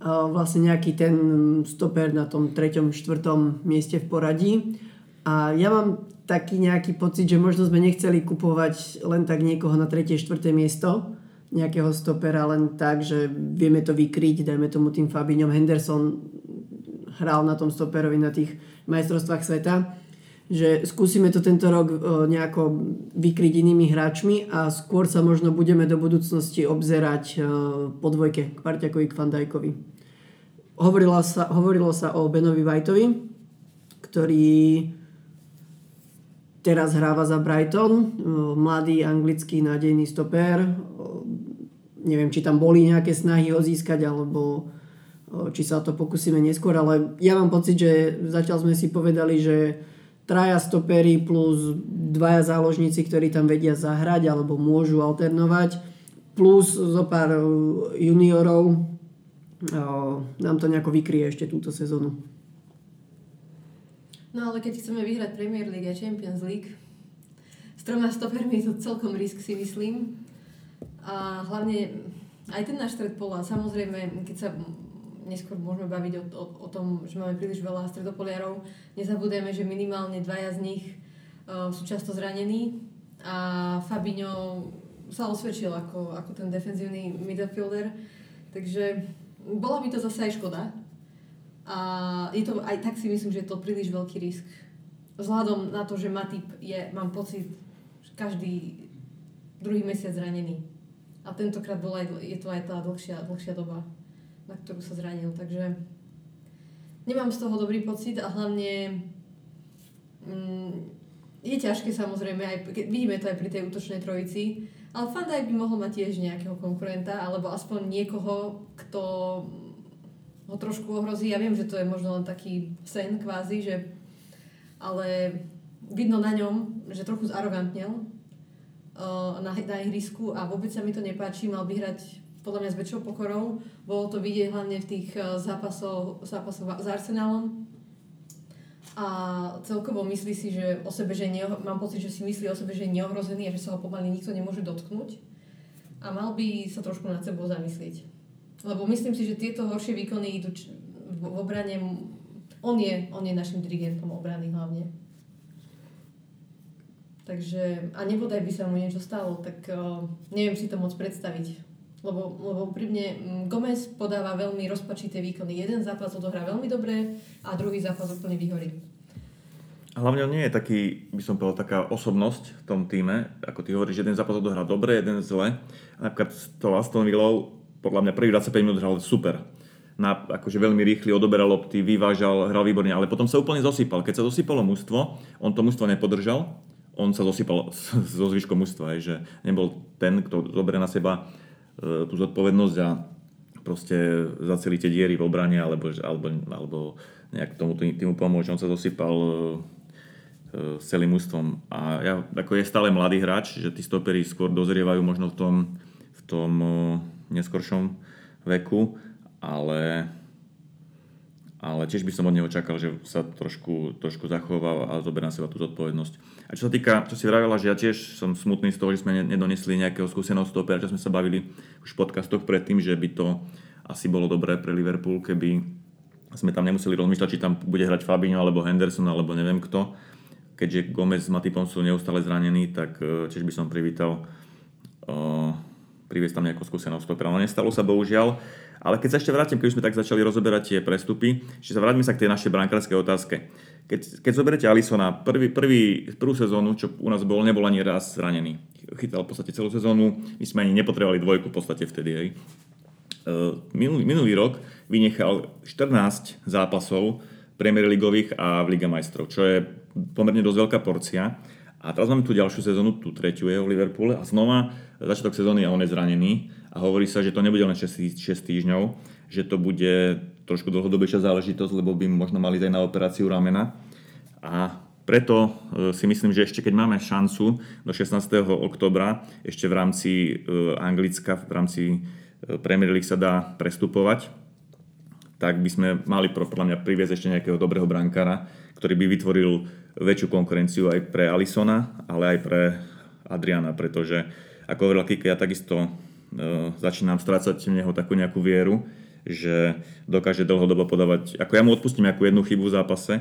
a vlastne nejaký ten stoper na tom treťom, štvrtom mieste v poradí. A ja mám taký nejaký pocit, že možno sme nechceli kupovať len tak niekoho na tretie, štvrté miesto, nejakého stopera len tak, že vieme to vykryť, dajme tomu tým Fabiňom Henderson hral na tom stoperovi na tých majstrovstvách sveta. že skúsime to tento rok nejako vykryť inými hráčmi a skôr sa možno budeme do budúcnosti obzerať po dvojke k Parťakovi, k Fandajkovi. Hovorilo sa, hovorilo sa o Benovi Whiteovi, ktorý teraz hráva za Brighton, mladý anglický nádejný stoper. Neviem, či tam boli nejaké snahy ho získať, alebo či sa to pokúsime neskôr, ale ja mám pocit, že zatiaľ sme si povedali, že traja stopery plus dvaja záložníci, ktorí tam vedia zahrať alebo môžu alternovať, plus zo pár e, juniorov, e, nám to nejako vykrie ešte túto sezónu. No ale keď chceme vyhrať Premier League a Champions League, s troma stopermi je to celkom risk si myslím. A hlavne aj ten náš stred pola, samozrejme, keď sa neskôr môžeme baviť o, o, o tom, že máme príliš veľa stredopoliarov. Nezabudeme, že minimálne dvaja z nich uh, sú často zranení a Fabinho sa osvedčil ako, ako ten defenzívny midfielder, takže bola by to zase aj škoda. A je to, aj tak si myslím, že je to príliš veľký risk. Vzhľadom na to, že Matip je, mám pocit, každý druhý mesiac zranený. A tentokrát bola je to aj tá dlhšia, dlhšia doba na ktorú sa zranil. Takže nemám z toho dobrý pocit a hlavne mm, je ťažké samozrejme, aj, vidíme to aj pri tej útočnej trojici, ale Fandaj by mohol mať tiež nejakého konkurenta, alebo aspoň niekoho, kto ho trošku ohrozí. Ja viem, že to je možno len taký sen kvázi, že, ale vidno na ňom, že trochu zarogantnel uh, na, na ihrisku a vôbec sa mi to nepáči. Mal by hrať podľa mňa s väčšou pokorou. Bolo to vidieť hlavne v tých eh, zápasoch, zápasoch s Arsenalom. A celkovo myslí si, že o sebe, že neoh- mám pocit, že si myslí o sebe, že je neohrozený a že sa ho pomaly nikto nemôže dotknúť. A mal by sa trošku nad sebou zamyslieť. Lebo myslím si, že tieto horšie výkony idú č- v, v obrane... On je, on je našim dirigentom obrany hlavne. Takže, a nebodaj by sa mu niečo stalo, tak uh, neviem si to môcť predstaviť lebo, lebo úprimne mm, Gomez podáva veľmi rozpačité výkony. Jeden zápas odohrá veľmi dobre a druhý zápas úplne vyhorí. Hlavne on nie je taký, by som povedal, taká osobnosť v tom týme. Ako ty hovoríš, jeden zápas odohrá dobre, jeden zle. Napríklad s tou Aston Villou, podľa mňa prvý 25 minút hral super. Na, akože veľmi rýchly odoberal lopty, vyvážal, hral výborne, ale potom sa úplne zosypal. Keď sa zosypalo mužstvo, on to mužstvo nepodržal, on sa zosypal so zvyškom mužstva, že nebol ten, kto zoberie na seba tú zodpovednosť a proste zaceli tie diery v obrane alebo, alebo, alebo nejak tomu týmu pomôcť. On sa zosypal e, e, s celým ústvom. A ja, ako je stále mladý hráč, že tí stopery skôr dozrievajú možno v tom, v tom neskoršom veku, ale ale tiež by som od neho čakal, že sa trošku, trošku zachová a zoberie na seba tú zodpovednosť. A čo sa týka, čo si vravila, že ja tiež som smutný z toho, že sme nedonesli nejakého skúseného stopera, čo sme sa bavili už v podcastoch predtým, že by to asi bolo dobré pre Liverpool, keby sme tam nemuseli rozmýšľať, či tam bude hrať Fabinho alebo Henderson alebo neviem kto. Keďže Gomez s Matipom sú neustále zranení, tak e, tiež by som privítal uh, priviesť tam nejakú skúsenosť stopera. No nestalo sa bohužiaľ. Ale keď sa ešte vrátim, keď už sme tak začali rozoberať tie prestupy, ešte sa vráťme sa k tej našej brankárskej otázke. Keď, keď zoberete Alisona, prvý, prvý, prvú sezónu, čo u nás bol, nebol ani raz zranený. Chytal v podstate celú sezónu, my sme ani nepotrebovali dvojku v podstate vtedy. Hej. Uh, minulý, minulý rok vynechal 14 zápasov Premier Ligových a v Liga majstrov, čo je pomerne dosť veľká porcia. A teraz máme tu ďalšiu sezónu, tú tretiu jeho v Liverpoole a znova začiatok sezóny a on je zranený a hovorí sa, že to nebude len 6, 6 týždňov, že to bude trošku dlhodobejšia záležitosť, lebo by možno mali aj na operáciu ramena. A preto e, si myslím, že ešte keď máme šancu do 16. oktobra, ešte v rámci e, Anglicka, v rámci e, Premier League sa dá prestupovať, tak by sme mali podľa mňa priviesť ešte nejakého dobrého brankára, ktorý by vytvoril väčšiu konkurenciu aj pre Alisona, ale aj pre Adriana, pretože ako hovorila Kike, ja takisto E, začínam strácať v neho takú nejakú vieru, že dokáže dlhodobo podávať, ako ja mu odpustím nejakú jednu chybu v zápase,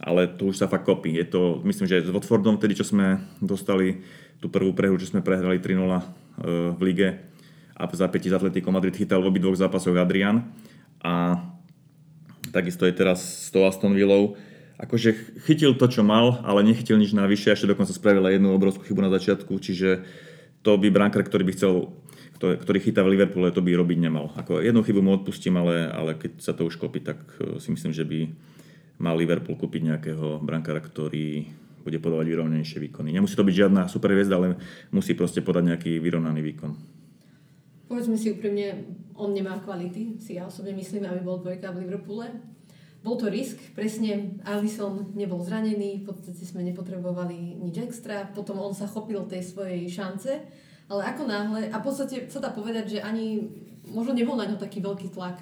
ale to už sa fakt kopí. Je to, myslím, že s Watfordom vtedy, čo sme dostali tú prvú prehru, čo sme prehrali 3-0 e, v lige a v zápäti s Atletico Madrid chytal v obidvoch zápasoch Adrian a takisto je teraz s tou Aston Villou akože chytil to, čo mal, ale nechytil nič navyše, ešte dokonca spravil jednu obrovskú chybu na začiatku, čiže to by brankár, ktorý by chcel ktorý chytá v Liverpoole, to by robiť nemal. Ako jednu chybu mu odpustím, ale, ale keď sa to už kopí, tak e, si myslím, že by mal Liverpool kúpiť nejakého brankára, ktorý bude podávať vyrovnanejšie výkony. Nemusí to byť žiadna super hviezda, ale musí proste podať nejaký vyrovnaný výkon. Povedzme si úprimne, on nemá kvality, si ja osobne myslím, aby bol dvojka v Liverpoole. Bol to risk, presne, Alisson nebol zranený, v podstate sme nepotrebovali nič extra, potom on sa chopil tej svojej šance, ale ako náhle, a v podstate sa dá povedať, že ani, možno nebol na ňo taký veľký tlak,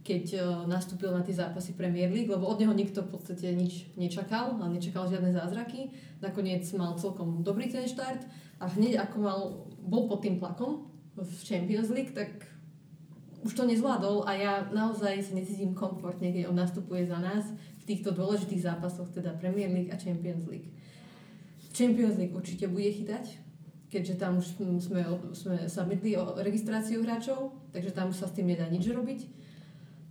keď uh, nastúpil na tie zápasy Premier League, lebo od neho nikto v podstate nič nečakal, a nečakal žiadne zázraky. Nakoniec mal celkom dobrý ten štart a hneď ako mal, bol pod tým tlakom v Champions League, tak už to nezvládol a ja naozaj sa necítim komfortne, keď on nastupuje za nás v týchto dôležitých zápasoch, teda Premier League a Champions League. Champions League určite bude chytať, keďže tam už sme, sme sa mytli o registráciu hráčov, takže tam už sa s tým nedá nič robiť.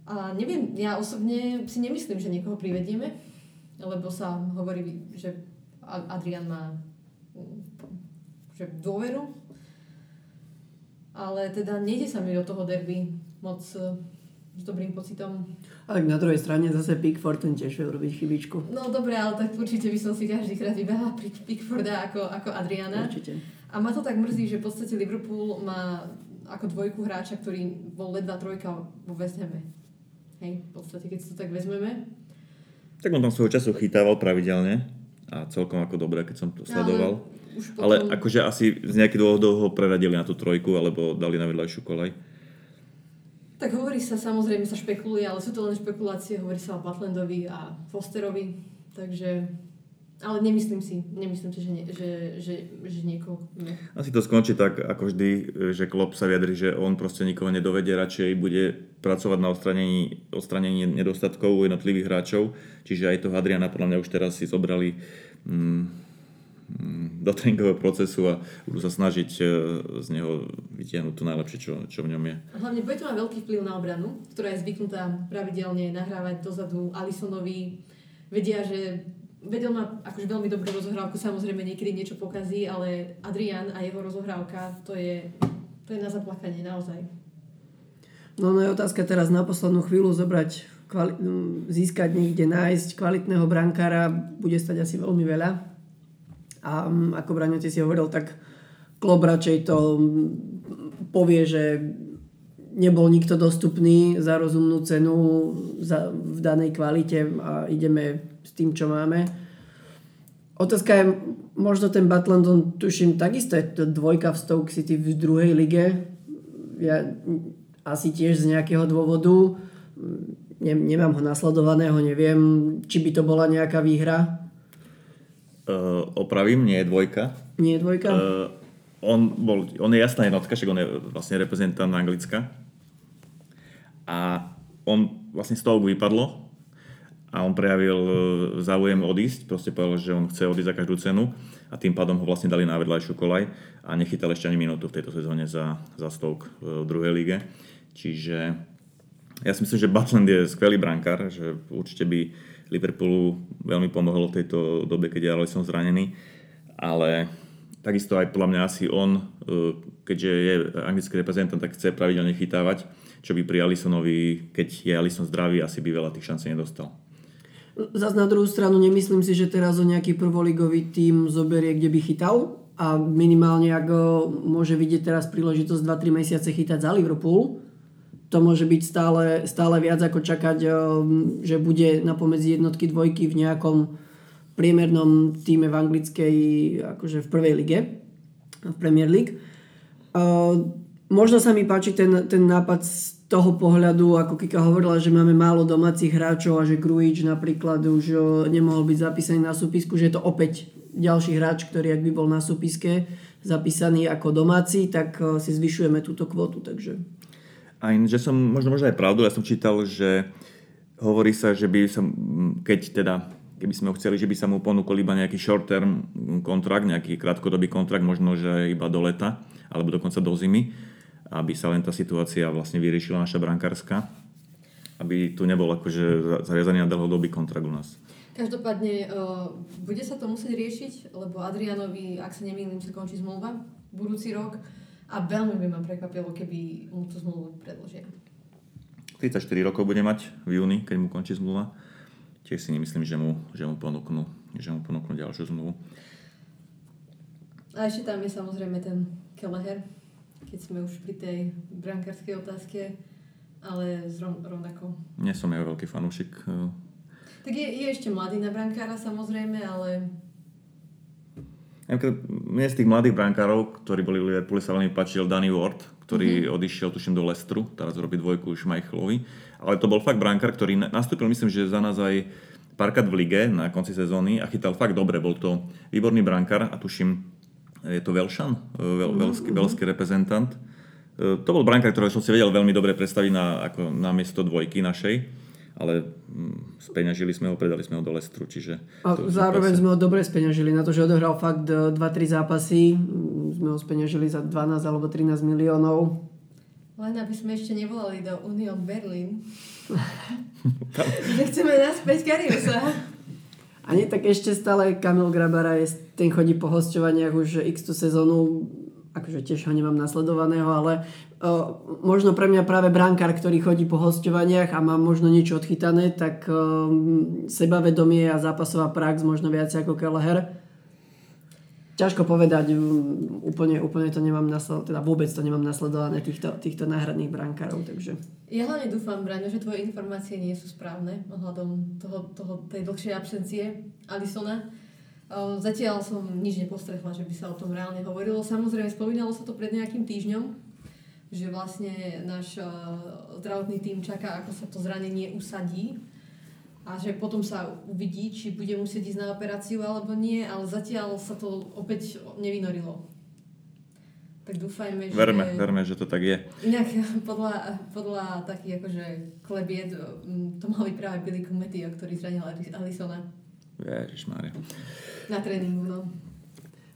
A neviem, ja osobne si nemyslím, že niekoho privedieme, lebo sa hovorí, že Adrian má že dôveru ale teda nejde sa mi do toho derby moc uh, s dobrým pocitom. Ale na druhej strane zase Pickford ten tiež vie urobiť chybičku. No dobre, ale tak určite by som si každý krát vybehla Pickforda ako, ako Adriana. Určite. A ma to tak mrzí, že v podstate Liverpool má ako dvojku hráča, ktorý bol ledva trojka vo West Hame. Hej, v podstate, keď si to tak vezmeme. Tak on tam svojho času chytával pravidelne a celkom ako dobre, keď som to sledoval. Ja, už potom... Ale akože asi z nejakých dôvodov ho preradili na tú trojku, alebo dali na vedľajšiu kolaj. Tak hovorí sa, samozrejme sa špekuluje, ale sú to len špekulácie, hovorí sa o Butlandovi a Fosterovi, takže ale nemyslím si, nemyslím si, že, nie, že, že, že niekoho... Nie. Asi to skončí tak, ako vždy, že Klopp sa vyjadri, že on proste nikoho nedovedie, radšej bude pracovať na odstranení, odstranení nedostatkov jednotlivých hráčov. Čiže aj toho Adriana podľa mňa už teraz si zobrali Mm, do tréningového procesu a budú sa snažiť e, z neho vytiahnuť to najlepšie, čo, čo v ňom je. Hlavne bude to mať veľký vplyv na obranu, ktorá je zvyknutá pravidelne nahrávať dozadu Alisonovi. Vedia, že vedel má akože veľmi dobrú rozohrávku, samozrejme niekedy niečo pokazí, ale Adrian a jeho rozohrávka, to je, to je na zaplakanie naozaj. No, no je otázka teraz na poslednú chvíľu zobrať, kvali- získať niekde, nájsť kvalitného brankára, bude stať asi veľmi veľa a mm, ako Braňo, si hovoril, tak klub radšej to mm, povie, že nebol nikto dostupný za rozumnú cenu za, v danej kvalite a ideme s tým, čo máme. Otázka je, možno ten Batlandon, tuším, takisto je to dvojka v Stoke City v druhej lige. Ja asi tiež z nejakého dôvodu, ne, nemám ho nasledovaného, neviem, či by to bola nejaká výhra Uh, opravím, nie je dvojka. Nie je dvojka? Uh, on, bol, on je jasná jednotka, však on je vlastne reprezentant Anglicka. A on vlastne z toho vypadlo a on prejavil e, záujem odísť, proste povedal, že on chce odísť za každú cenu a tým pádom ho vlastne dali na vedľajšiu kolaj a nechytal ešte ani minútu v tejto sezóne za, za Stoke v druhej lige. Čiže ja si myslím, že Butland je skvelý brankár, že určite by Liverpoolu veľmi pomohlo v tejto dobe, keď je Alisson zranený, ale takisto aj podľa mňa asi on, e, keďže je anglický reprezentant, tak chce pravidelne chytávať, čo by pri Alissonovi, keď je Alisson zdravý, asi by veľa tých šancí nedostal. Zas na druhú stranu nemyslím si, že teraz o nejaký prvoligový tým zoberie, kde by chytal a minimálne ak môže vidieť teraz príležitosť 2-3 mesiace chytať za Liverpool, to môže byť stále, stále viac ako čakať, eh, že bude na pomedzi jednotky, dvojky v nejakom priemernom týme v anglickej, akože v prvej lige, v Premier League. Eh, možno sa mi páči ten, ten nápad z toho pohľadu, ako Kika hovorila, že máme málo domácich hráčov a že Grujič napríklad už eh, nemohol byť zapísaný na súpisku, že je to opäť ďalší hráč, ktorý ak by bol na súpiske zapísaný ako domáci, tak si zvyšujeme túto kvotu, takže aj, že som, možno, možno aj pravdu, ja som čítal, že hovorí sa, že by som, keď teda, keby sme ho chceli, že by sa mu ponúkol iba nejaký short term kontrakt, nejaký krátkodobý kontrakt, možno, že iba do leta, alebo dokonca do zimy, aby sa len tá situácia vlastne vyriešila naša brankárska, aby tu nebol akože zaviazaný na dlhodobý kontrakt u nás. Každopádne, uh, bude sa to musieť riešiť, lebo Adrianovi, ak sa nemýlim, sa končí zmluva budúci rok a veľmi by ma prekvapilo, keby mu tú zmluvu predložia. 34 rokov bude mať v júni, keď mu končí zmluva. Tiež si nemyslím, že mu, že mu, ponúknu, že mu ponúknu ďalšiu zmluvu. A ešte tam je samozrejme ten Kelleher, keď sme už pri tej brankárskej otázke, ale z ron, rovnako. Nie som jeho veľký fanúšik tak je, je ešte mladý na brankára samozrejme, ale... Mne z tých mladých brankárov, ktorí boli v Liverpoole, sa veľmi páčil Danny Ward, ktorý mm-hmm. odišiel, tuším, do Lestru, teraz robí dvojku už Schmeichelovi. Ale to bol fakt brankár, ktorý nastúpil, myslím, že za nás aj párkrát v lige na konci sezóny a chytal fakt dobre. Bol to výborný brankár a tuším, je to Velšan, veľ, veľský, veľský reprezentant. E, to bol brankár, ktorého som si vedel veľmi dobre predstaviť na, ako, na miesto dvojky našej ale mm, speňažili sme ho, predali sme ho do Lestru, čiže... A zároveň sme ho dobre speňažili na to, že odohral fakt 2-3 e, zápasy, mm, sme ho speňažili za 12 alebo 13 miliónov. Len aby sme ešte nevolali do Union Berlin. že chceme naspäť Kariusa. Ani tak ešte stále Kamil Grabara je, ten chodí po hostovaniach už x tú sezónu akože tiež ho nemám nasledovaného, ale uh, možno pre mňa práve brankár, ktorý chodí po hostovaniach a má možno niečo odchytané, tak uh, sebavedomie a zápasová prax možno viac ako Kelleher. Ťažko povedať, um, úplne, úplne to nemám nasledované, teda vôbec to nemám nasledované týchto, týchto náhradných brankárov, takže... Ja hlavne dúfam, Braňo, že tvoje informácie nie sú správne ohľadom toho, toho, tej dlhšej absencie Alisona Zatiaľ som nič nepostrehla, že by sa o tom reálne hovorilo. Samozrejme, spomínalo sa to pred nejakým týždňom, že vlastne náš zdravotný tým čaká, ako sa to zranenie usadí a že potom sa uvidí, či bude musieť ísť na operáciu alebo nie, ale zatiaľ sa to opäť nevynorilo. Tak dúfajme, že... Verme, verme, že to tak je. Inak podľa, podľa takých akože klebiet to mal byť práve Billy Kumetio, ktorý zranil Alisona. Ježišmária. Na tréningu, no.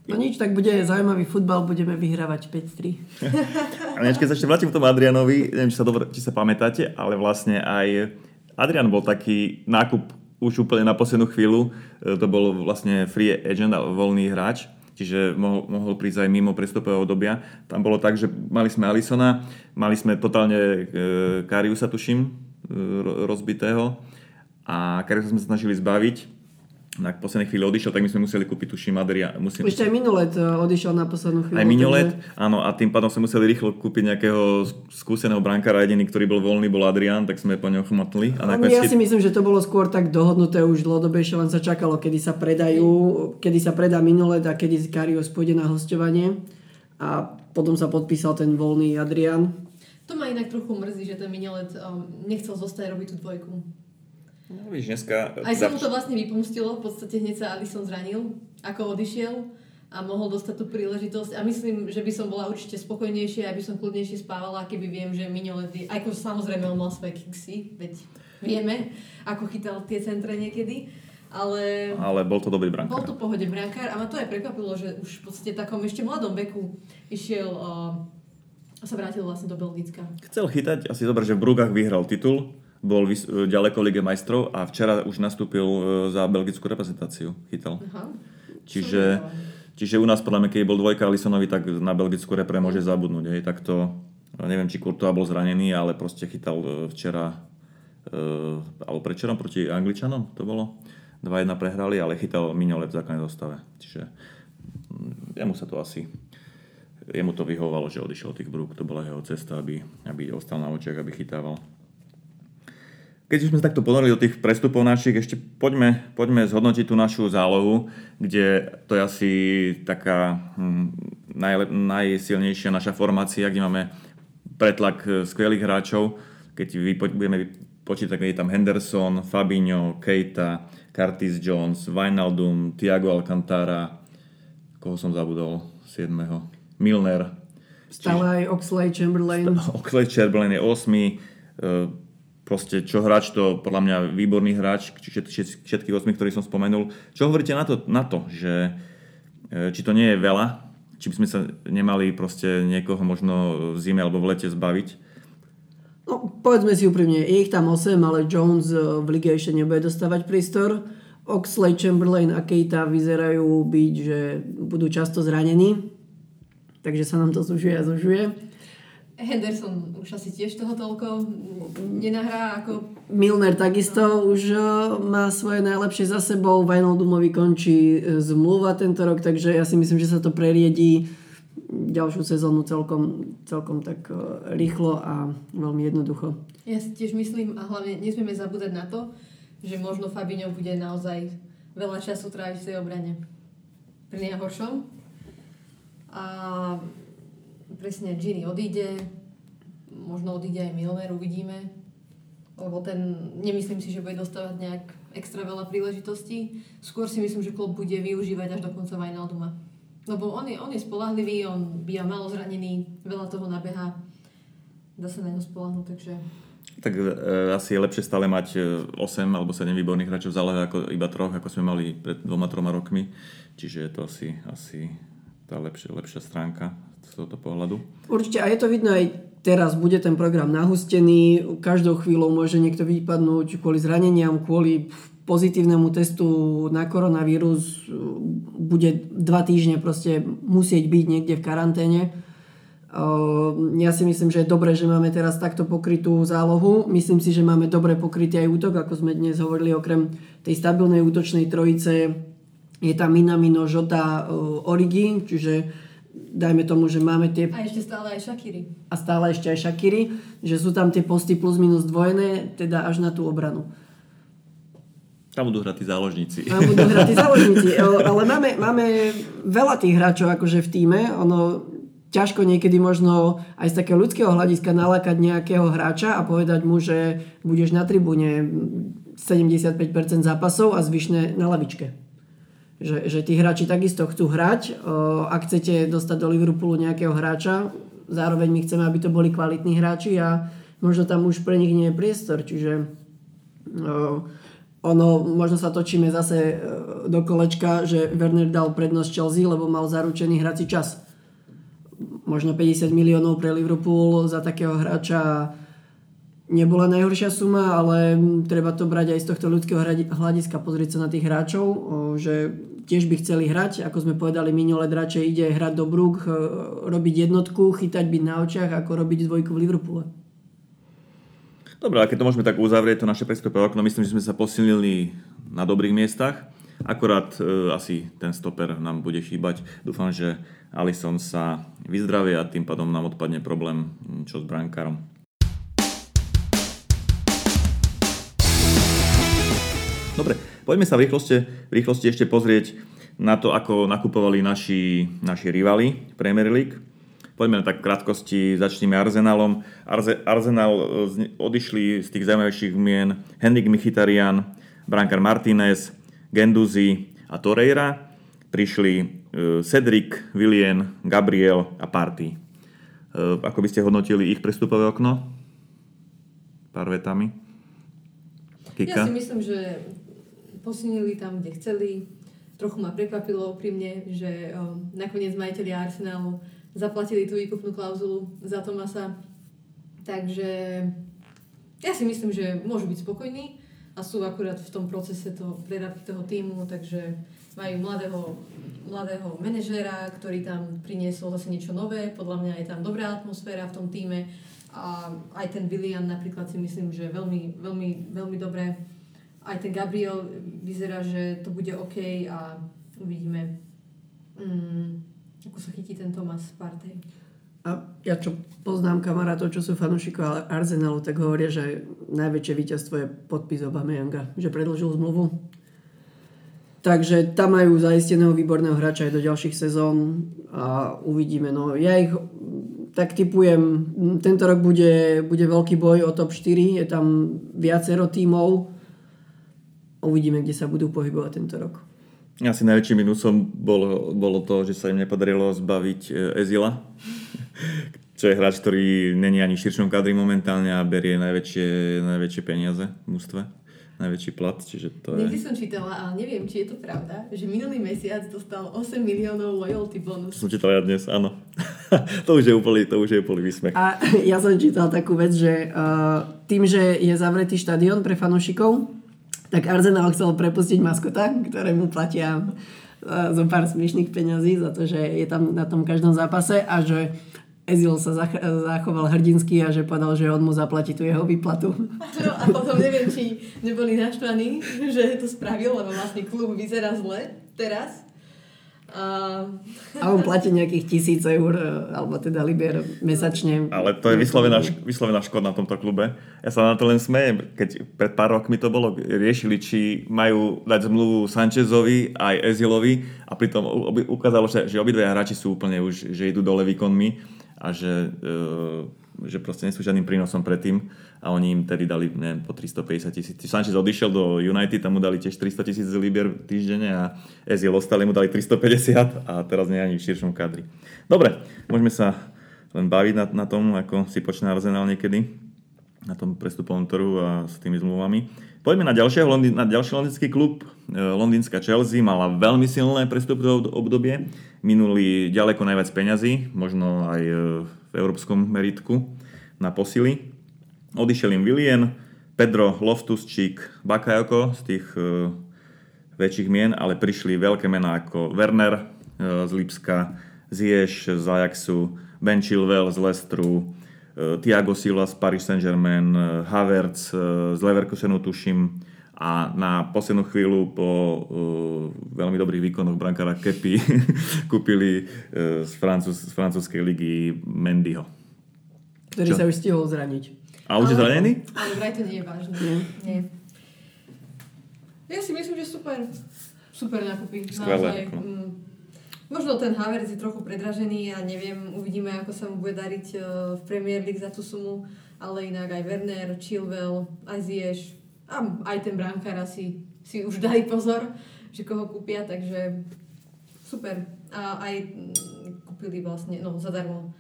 No nič, tak bude zaujímavý futbal, budeme vyhrávať 5-3. A než keď sa ešte vrátim k tomu Adrianovi, neviem, či sa, dobro, či sa pamätáte, ale vlastne aj Adrian bol taký nákup už úplne na poslednú chvíľu. E, to bol vlastne free agent, voľný hráč, čiže mohol, mohol prísť aj mimo prestupového obdobia. Tam bolo tak, že mali sme Alisona, mali sme totálne e, Kariusa, tuším, e, rozbitého a Kariusa sme sa snažili zbaviť na poslednej chvíli odišiel, tak my sme museli kúpiť tuším Adria. Musím... Ešte aj Minolet e, odišiel na poslednú chvíľu. Aj Minolet, takže... áno, a tým pádom sme museli rýchlo kúpiť nejakého skúseného brankára, jediný, ktorý bol voľný, bol Adrian, tak sme po ňom chmatli. A nakoniec... Ja si myslím, že to bolo skôr tak dohodnuté už dlhodobejšie, len sa čakalo, kedy sa predajú, kedy sa predá Minolet a kedy Karios pôjde na hostovanie. A potom sa podpísal ten voľný Adrian. To ma inak trochu mrzí, že ten Minolet um, nechcel zostať robiť tú dvojku. No, víš, dneska... Aj sa mu to vlastne vypustilo, v podstate hneď sa Alison zranil, ako odišiel a mohol dostať tú príležitosť a myslím, že by som bola určite spokojnejšia, aby som kľudnejšie spávala, keby viem, že Mignolet, ako samozrejme on mal svoje kiksy, veď vieme, ako chytal tie centre niekedy, ale... Ale bol to dobrý brankár. Bol to pohode brankár a ma to aj prekvapilo, že už v podstate takom ešte mladom veku išiel uh, a sa vrátil vlastne do Belgicka. Chcel chytať, asi dobre, že v Brugách vyhral titul, bol vys- ďaleko Lige majstrov a včera už nastúpil e, za belgickú reprezentáciu, chytal. Aha. Čiže, čiže u nás podľa mňa, keď bol dvojka Alisonovi, tak na belgickú repre môže zabudnúť. Hej. Tak to, neviem, či Courtois bol zranený, ale proste chytal e, včera, uh, alebo predčerom proti Angličanom to bolo. 2-1 prehrali, ale chytal Mignolet v základnej zostave. Čiže mm, jemu sa to asi jemu to vyhovalo, že odišiel tých brúk, to bola jeho cesta, aby, aby ostal na očiach, aby chytával. Keď už sme sa takto ponorili do tých prestupov našich, ešte poďme, poďme zhodnotiť tú našu zálohu, kde to je asi taká hm, naj, najsilnejšia naša formácia, kde máme pretlak eh, skvelých hráčov. Keď vypo, budeme počítať, je tam Henderson, Fabinho, Keita, Curtis Jones, Wijnaldum, Thiago Alcantara, koho som zabudol, 7. Milner. Stále aj Oxley Chamberlain. Oxley Chamberlain je 8 proste čo hráč, to podľa mňa výborný hráč, všetkých osmi, ktorých som spomenul. Čo hovoríte na to, na to, že e, či to nie je veľa, či by sme sa nemali proste niekoho možno v zime alebo v lete zbaviť? No, povedzme si úprimne, je ich tam 8, ale Jones e, v lige ešte nebude dostávať prístor. Oxley, Chamberlain a Keita vyzerajú byť, že budú často zranení. Takže sa nám to zužuje a zužuje. Henderson už asi tiež toho toľko nenahrá ako... Milner takisto už eh, má svoje najlepšie za sebou. Wijnaldumovi končí eh, zmluva tento rok, takže ja si myslím, že sa to preriedí ďalšiu sezónu celkom, celkom tak eh, rýchlo a veľmi jednoducho. Ja si tiež myslím a hlavne nesmieme zabúdať na to, že možno Fabinho bude naozaj veľa času tráviť v tej obrane. Pri najhoršom. A presne Gini odíde, možno odíde aj Milner, uvidíme. Lebo ten, nemyslím si, že bude dostávať nejak extra veľa príležitostí. Skôr si myslím, že klub bude využívať až do konca Wijnalduma. Lebo on je, on je spolahlivý, on býva malo zranený, veľa toho nabeha. Dá sa na ňo spolahnúť, takže tak e, asi je lepšie stále mať 8 e, alebo 7 výborných hráčov v zálehe ako iba troch, ako sme mali pred dvoma, troma rokmi. Čiže je to asi, asi tá lepšia, lepšia stránka z tohoto pohľadu. Určite a je to vidno aj teraz, bude ten program nahustený, každou chvíľou môže niekto vypadnúť kvôli zraneniam, kvôli pozitívnemu testu na koronavírus, bude dva týždne proste musieť byť niekde v karanténe Ehm, ja si myslím, že je dobré, že máme teraz takto pokrytú zálohu. Myslím si, že máme dobre pokrytý aj útok, ako sme dnes hovorili, okrem tej stabilnej útočnej trojice je tam Minamino, Žota, ehm, Origi, čiže dajme tomu, že máme tie... A ešte stále aj Shakiri. A stále ešte aj Shakiri, že sú tam tie posty plus minus dvojené, teda až na tú obranu. Tam budú hrať tí záložníci. Tam budú hrať tí záložníci. Ale máme, máme veľa tých hráčov akože v týme. Ono, ťažko niekedy možno aj z takého ľudského hľadiska nalákať nejakého hráča a povedať mu, že budeš na tribúne 75% zápasov a zvyšné na lavičke. Že, že tí hráči takisto chcú hrať. Ak chcete dostať do Liverpoolu nejakého hráča, zároveň my chceme, aby to boli kvalitní hráči a možno tam už pre nich nie je priestor. Čiže ono, možno sa točíme zase do kolečka, že Werner dal prednosť Chelsea, lebo mal zaručený hrací čas možno 50 miliónov pre Liverpool za takého hráča nebola najhoršia suma, ale treba to brať aj z tohto ľudského hľadiska, pozrieť sa na tých hráčov, že tiež by chceli hrať, ako sme povedali minule, radšej ide hrať do Brook, robiť jednotku, chytať byť na očiach, ako robiť dvojku v Liverpoole. Dobre, a keď to môžeme tak uzavrieť, to naše prestupové okno, myslím, že sme sa posilnili na dobrých miestach. Akorát e, asi ten stoper nám bude chýbať. Dúfam, že Alison sa vyzdravie a tým pádom nám odpadne problém čo s brankárom. Dobre, poďme sa v rýchlosti, v rýchlosti ešte pozrieť na to, ako nakupovali naši, naši rivali Premier League. Poďme na tak v krátkosti, začneme Arsenalom. Arze, Arsenal e, odišli z tých zaujímavejších mien Henrik Mkhitaryan, brankár Martinez, Genduzi a Torreira prišli e, Cedric, William, Gabriel a Party. E, ako by ste hodnotili ich prestupové okno? Pár vetami. Kika? Ja si myslím, že posunili tam, kde chceli. Trochu ma prekvapilo úprimne, že um, nakoniec majiteľi Arsenalu zaplatili tú výkupnú klauzulu za Tomasa. Takže ja si myslím, že môžu byť spokojní a sú akurát v tom procese toho prerabky toho týmu, takže majú mladého, mladého manažéra, ktorý tam priniesol zase niečo nové, podľa mňa je tam dobrá atmosféra v tom týme a aj ten William napríklad si myslím, že veľmi, veľmi, veľmi dobré. Aj ten Gabriel vyzerá, že to bude OK a uvidíme, mm, ako sa chytí ten Thomas Partey. A ja čo poznám kamarátov, čo sú fanúšikov Arsenalu, tak hovoria, že najväčšie víťazstvo je podpis Obameyanga, že predlžil zmluvu. Takže tam majú zaisteného výborného hráča aj do ďalších sezón a uvidíme. No, ja ich tak typujem, tento rok bude, bude veľký boj o top 4, je tam viacero tímov. Uvidíme, kde sa budú pohybovať tento rok. Asi najväčším minusom bolo, bolo to, že sa im nepodarilo zbaviť e, Ezila, čo je hráč, ktorý není ani v širšom kadri momentálne a berie najväčšie, najväčšie peniaze v mústve najväčší plat, čiže to Niekdy je... som čítala, ale neviem, či je to pravda, že minulý mesiac dostal 8 miliónov loyalty bonus. Som čítala ja dnes, áno. to už je úplný, to už je úplný výsmech. A ja som čítal takú vec, že uh, tým, že je zavretý štadión pre fanúšikov, tak Arsenal chcel prepustiť maskota, ktorému platia e, zo pár smiešných peňazí za to, že je tam na tom každom zápase a že Ezil sa zach- zachoval hrdinsky a že povedal, že on mu zaplatí tú jeho výplatu. No a potom neviem, či neboli naštvaní, že to spravil, lebo vlastne klub vyzerá zle teraz. A... a on platí nejakých tisíc eur, alebo teda libier mesačne. Ale to je vyslovená, vyslovená škoda na tomto klube. Ja sa na to len smejem, keď pred pár rokmi to bolo, riešili, či majú dať zmluvu Sanchezovi aj Ezilovi a pritom ukázalo sa, že obidve hráči sú úplne už, že idú dole výkonmi a že, e, že proste nie sú žiadnym prínosom predtým a oni im tedy dali neviem, po 350 tisíc. Sanchez odišiel do United, tam mu dali tiež 300 tisíc libier týždenne a Ezil ostali mu dali 350 a teraz nie ani v širšom kadri. Dobre, môžeme sa len baviť na, na tom, ako si počne Arsenal niekedy na tom prestupovom trhu a s tými zmluvami. Poďme na, ďalšie, na ďalší londýnsky klub. E, londýnska Chelsea mala veľmi silné prestupové obdobie. Minuli ďaleko najviac peňazí, možno aj e, v európskom meritku na posily. Odišiel im Willian, Pedro Loftus-Cheek, Bakayoko z tých uh, väčších mien, ale prišli veľké mená ako Werner uh, z Lipska, Ziyech z Ajaxu, Ben Chilwell z Leicesteru, uh, Thiago Silva z Paris Saint-Germain, uh, Havertz uh, z Leverkusenu tuším a na poslednú chvíľu po uh, veľmi dobrých výkonoch brankára Kepi kúpili uh, z, Francúz, z francúzskej ligy Mendyho. Ktorý Čo? sa už stihol zraniť. A už je zranený? Ale vraj to nie je vážne. Nie. nie. Ja si myslím, že super. Super nákupy. Skvelé. Mm. Možno ten Havertz je trochu predražený a neviem, uvidíme, ako sa mu bude dariť e, v Premier League za tú sumu, ale inak aj Werner, Chilwell, aj Ziyech a aj ten brankár asi si už dali pozor, že koho kúpia, takže super. A aj mm, kúpili vlastne, no zadarmo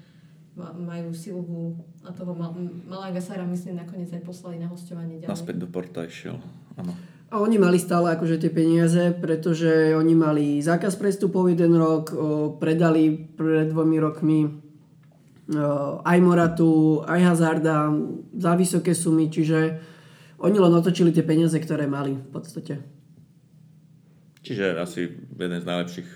majú Silvu a toho Malaga Sara myslím nakoniec aj poslali na hostovanie ďalej. Naspäť do Porta išiel, áno. A oni mali stále akože tie peniaze, pretože oni mali zákaz prestupov jeden rok, o, predali pred dvomi rokmi o, aj Moratu, aj Hazarda za vysoké sumy, čiže oni len otočili tie peniaze, ktoré mali v podstate. Čiže asi jeden z najlepších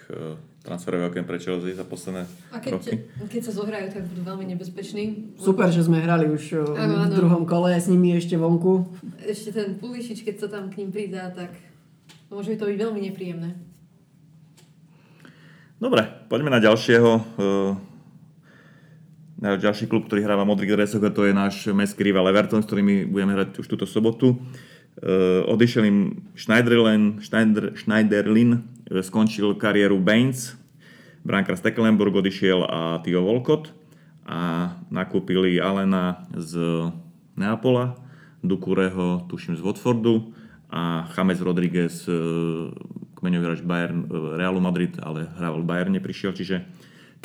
transferové okien pre Chelsea za posledné A keď, roky. keď sa zohrajú, tak budú veľmi nebezpeční. Super, že sme hrali už ano, ano. v druhom kole s nimi ešte vonku. Ešte ten Pulišič, keď sa tam k ním pridá, tak môže to byť veľmi nepríjemné. Dobre, poďme na ďalšieho na ďalší klub, ktorý hráva modrý dresok to je náš mestský rival Everton, s ktorými budeme hrať už túto sobotu. Uh, odišiel im Schneiderlin, Schneider, Schneiderlin, skončil kariéru Baines, brankár z odišiel a Tio Volkot a nakúpili Alena z Neapola, Dukureho, tuším z Watfordu a James Rodriguez, e, kmeňový hráč Bayern, e, Realu Madrid, ale hral v Bayerne, prišiel, čiže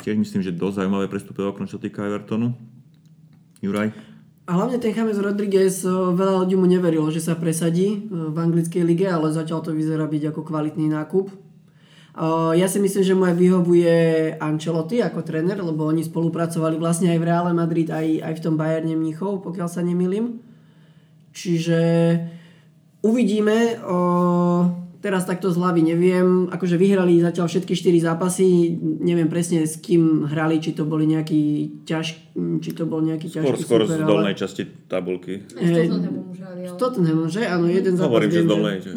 tiež myslím, že dosť zaujímavé prestupové okno, čo týka Evertonu. Juraj? A hlavne ten James Rodriguez, eh, veľa ľudí mu neverilo, že sa presadí eh, v anglickej lige, ale zatiaľ to vyzerá byť ako kvalitný nákup. Eh, ja si myslím, že mu aj vyhovuje Ancelotti ako tréner, lebo oni spolupracovali vlastne aj v Reále Madrid, aj, aj v tom Bayerne Mníchov, pokiaľ sa nemýlim. Čiže uvidíme teraz takto z hlavy neviem. Akože vyhrali zatiaľ všetky 4 zápasy. Neviem presne s kým hrali, či to boli nejaký ťaž, či to bol nejaký ťažký skôr, super, z dolnej ale... časti tabulky. S Tottenhamom že? Áno, jeden zápas. Hovorím, že z dolnej.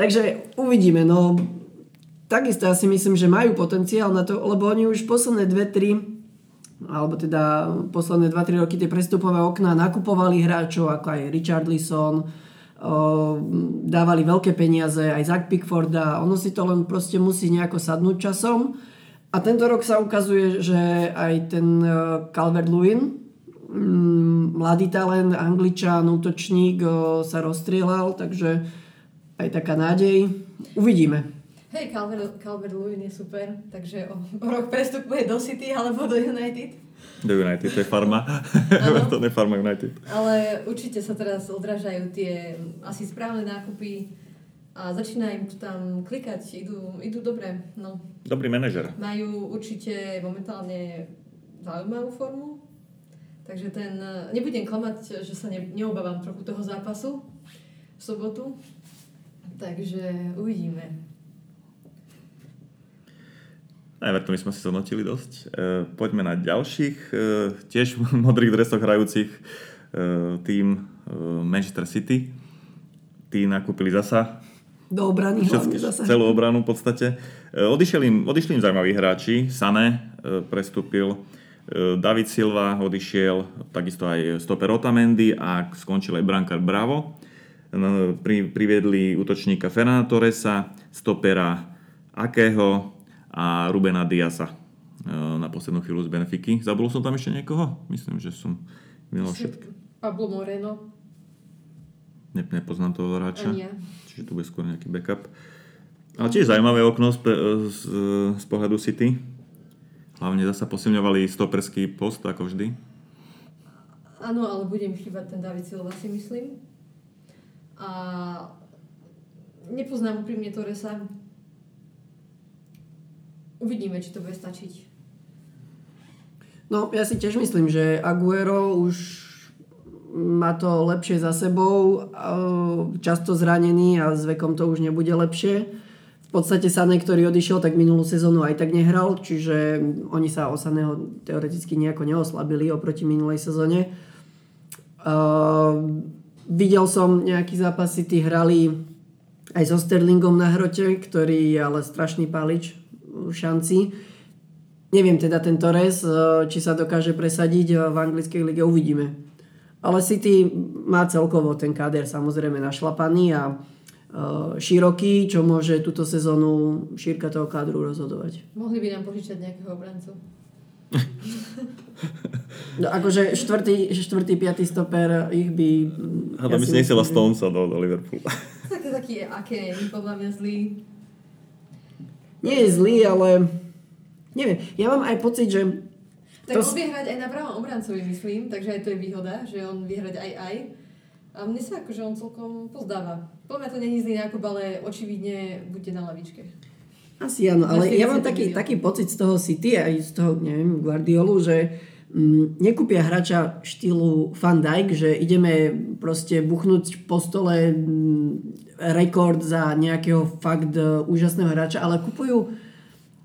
Takže uvidíme. No, takisto ja si myslím, že majú potenciál na to, lebo oni už posledné dve, tri alebo teda posledné 2-3 roky tie prestupové okná nakupovali hráčov ako aj Richard Lisson, dávali veľké peniaze aj Zach Pickforda, ono si to len proste musí nejako sadnúť časom. A tento rok sa ukazuje, že aj ten e, Calvert-Lewin, mm, mladý talent, angličan, útočník sa rozstrielal, takže aj taká nádej. Uvidíme. Hej, Calvert, Calvert-Lewin je super, takže o, o rok prestupuje do City alebo do United. Do United, to je farma. to je farma United. Ale určite sa teraz odrážajú tie asi správne nákupy a začína im to tam klikať, idú, idú dobre. No. Dobrý manažer. Majú určite momentálne zaujímavú formu, takže ten, nebudem klamať, že sa ne, neobávam trochu toho zápasu, v sobotu. Takže uvidíme. Everton my sme si zhodnotili dosť. E, poďme na ďalších. E, tiež v modrých dresoch hrajúcich e, tým e, Manchester City. Tí nakúpili zasa do obrany Všetky, zasa. celú obranu v podstate. Odišli im, odišli im zaujímaví hráči. Sané prestúpil, David Silva odišiel, takisto aj stoper Otamendi a skončil aj brankár Bravo. Pri, priviedli útočníka Fernanda Torresa, stopera Akého, a Rubena Diasa e, na poslednú chvíľu z Benfiky. Zabudol som tam ešte niekoho? Myslím, že som minul všetko. Pablo Moreno. Ne, nepoznám toho hráča. Ja. Čiže tu bude skôr nejaký backup. Ale tiež zaujímavé okno z, z, z pohľadu City. Hlavne zase posilňovali stoperský post, ako vždy. Áno, ale budem chýbať ten David Silva, si myslím. A nepoznám úprimne Torresa, uvidíme, či to bude stačiť. No, ja si tiež myslím, že Aguero už má to lepšie za sebou, často zranený a s vekom to už nebude lepšie. V podstate Sané, ktorý odišiel, tak minulú sezónu aj tak nehral, čiže oni sa o Saného teoreticky nejako neoslabili oproti minulej sezóne. Uh, videl som nejaký zápas, tí hrali aj so Sterlingom na hrote, ktorý je ale strašný palič šanci. Neviem teda ten Torres, eh, či sa dokáže presadiť eh, v anglickej lige, uvidíme. Ale City má celkovo ten káder samozrejme našlapaný a uh, široký, čo môže túto sezónu šírka toho kádru rozhodovať. Mohli by nám požičať nejakého obrancu. no akože štvrtý, štvrtý, piatý stoper ich by... A to ja by si nesiela Stonesa do, do Liverpoolu. tak taký, aké, podľa mňa zlý nie je zlý, ale neviem. Ja mám aj pocit, že... Tak to... on vie hrať aj na pravom obrancovi, myslím, takže aj to je výhoda, že on vie hrať aj aj. A mne sa akože on celkom pozdáva. Podľa mňa to není zlý nákup, ale očividne buďte na lavičke. Asi áno, ale ja mám taký, taký pocit z toho City aj z toho, neviem, Guardiolu, že mm, nekúpia hráča štýlu Van Dijk, že ideme proste buchnúť po stole mm, rekord za nejakého fakt uh, úžasného hráča, ale kupujú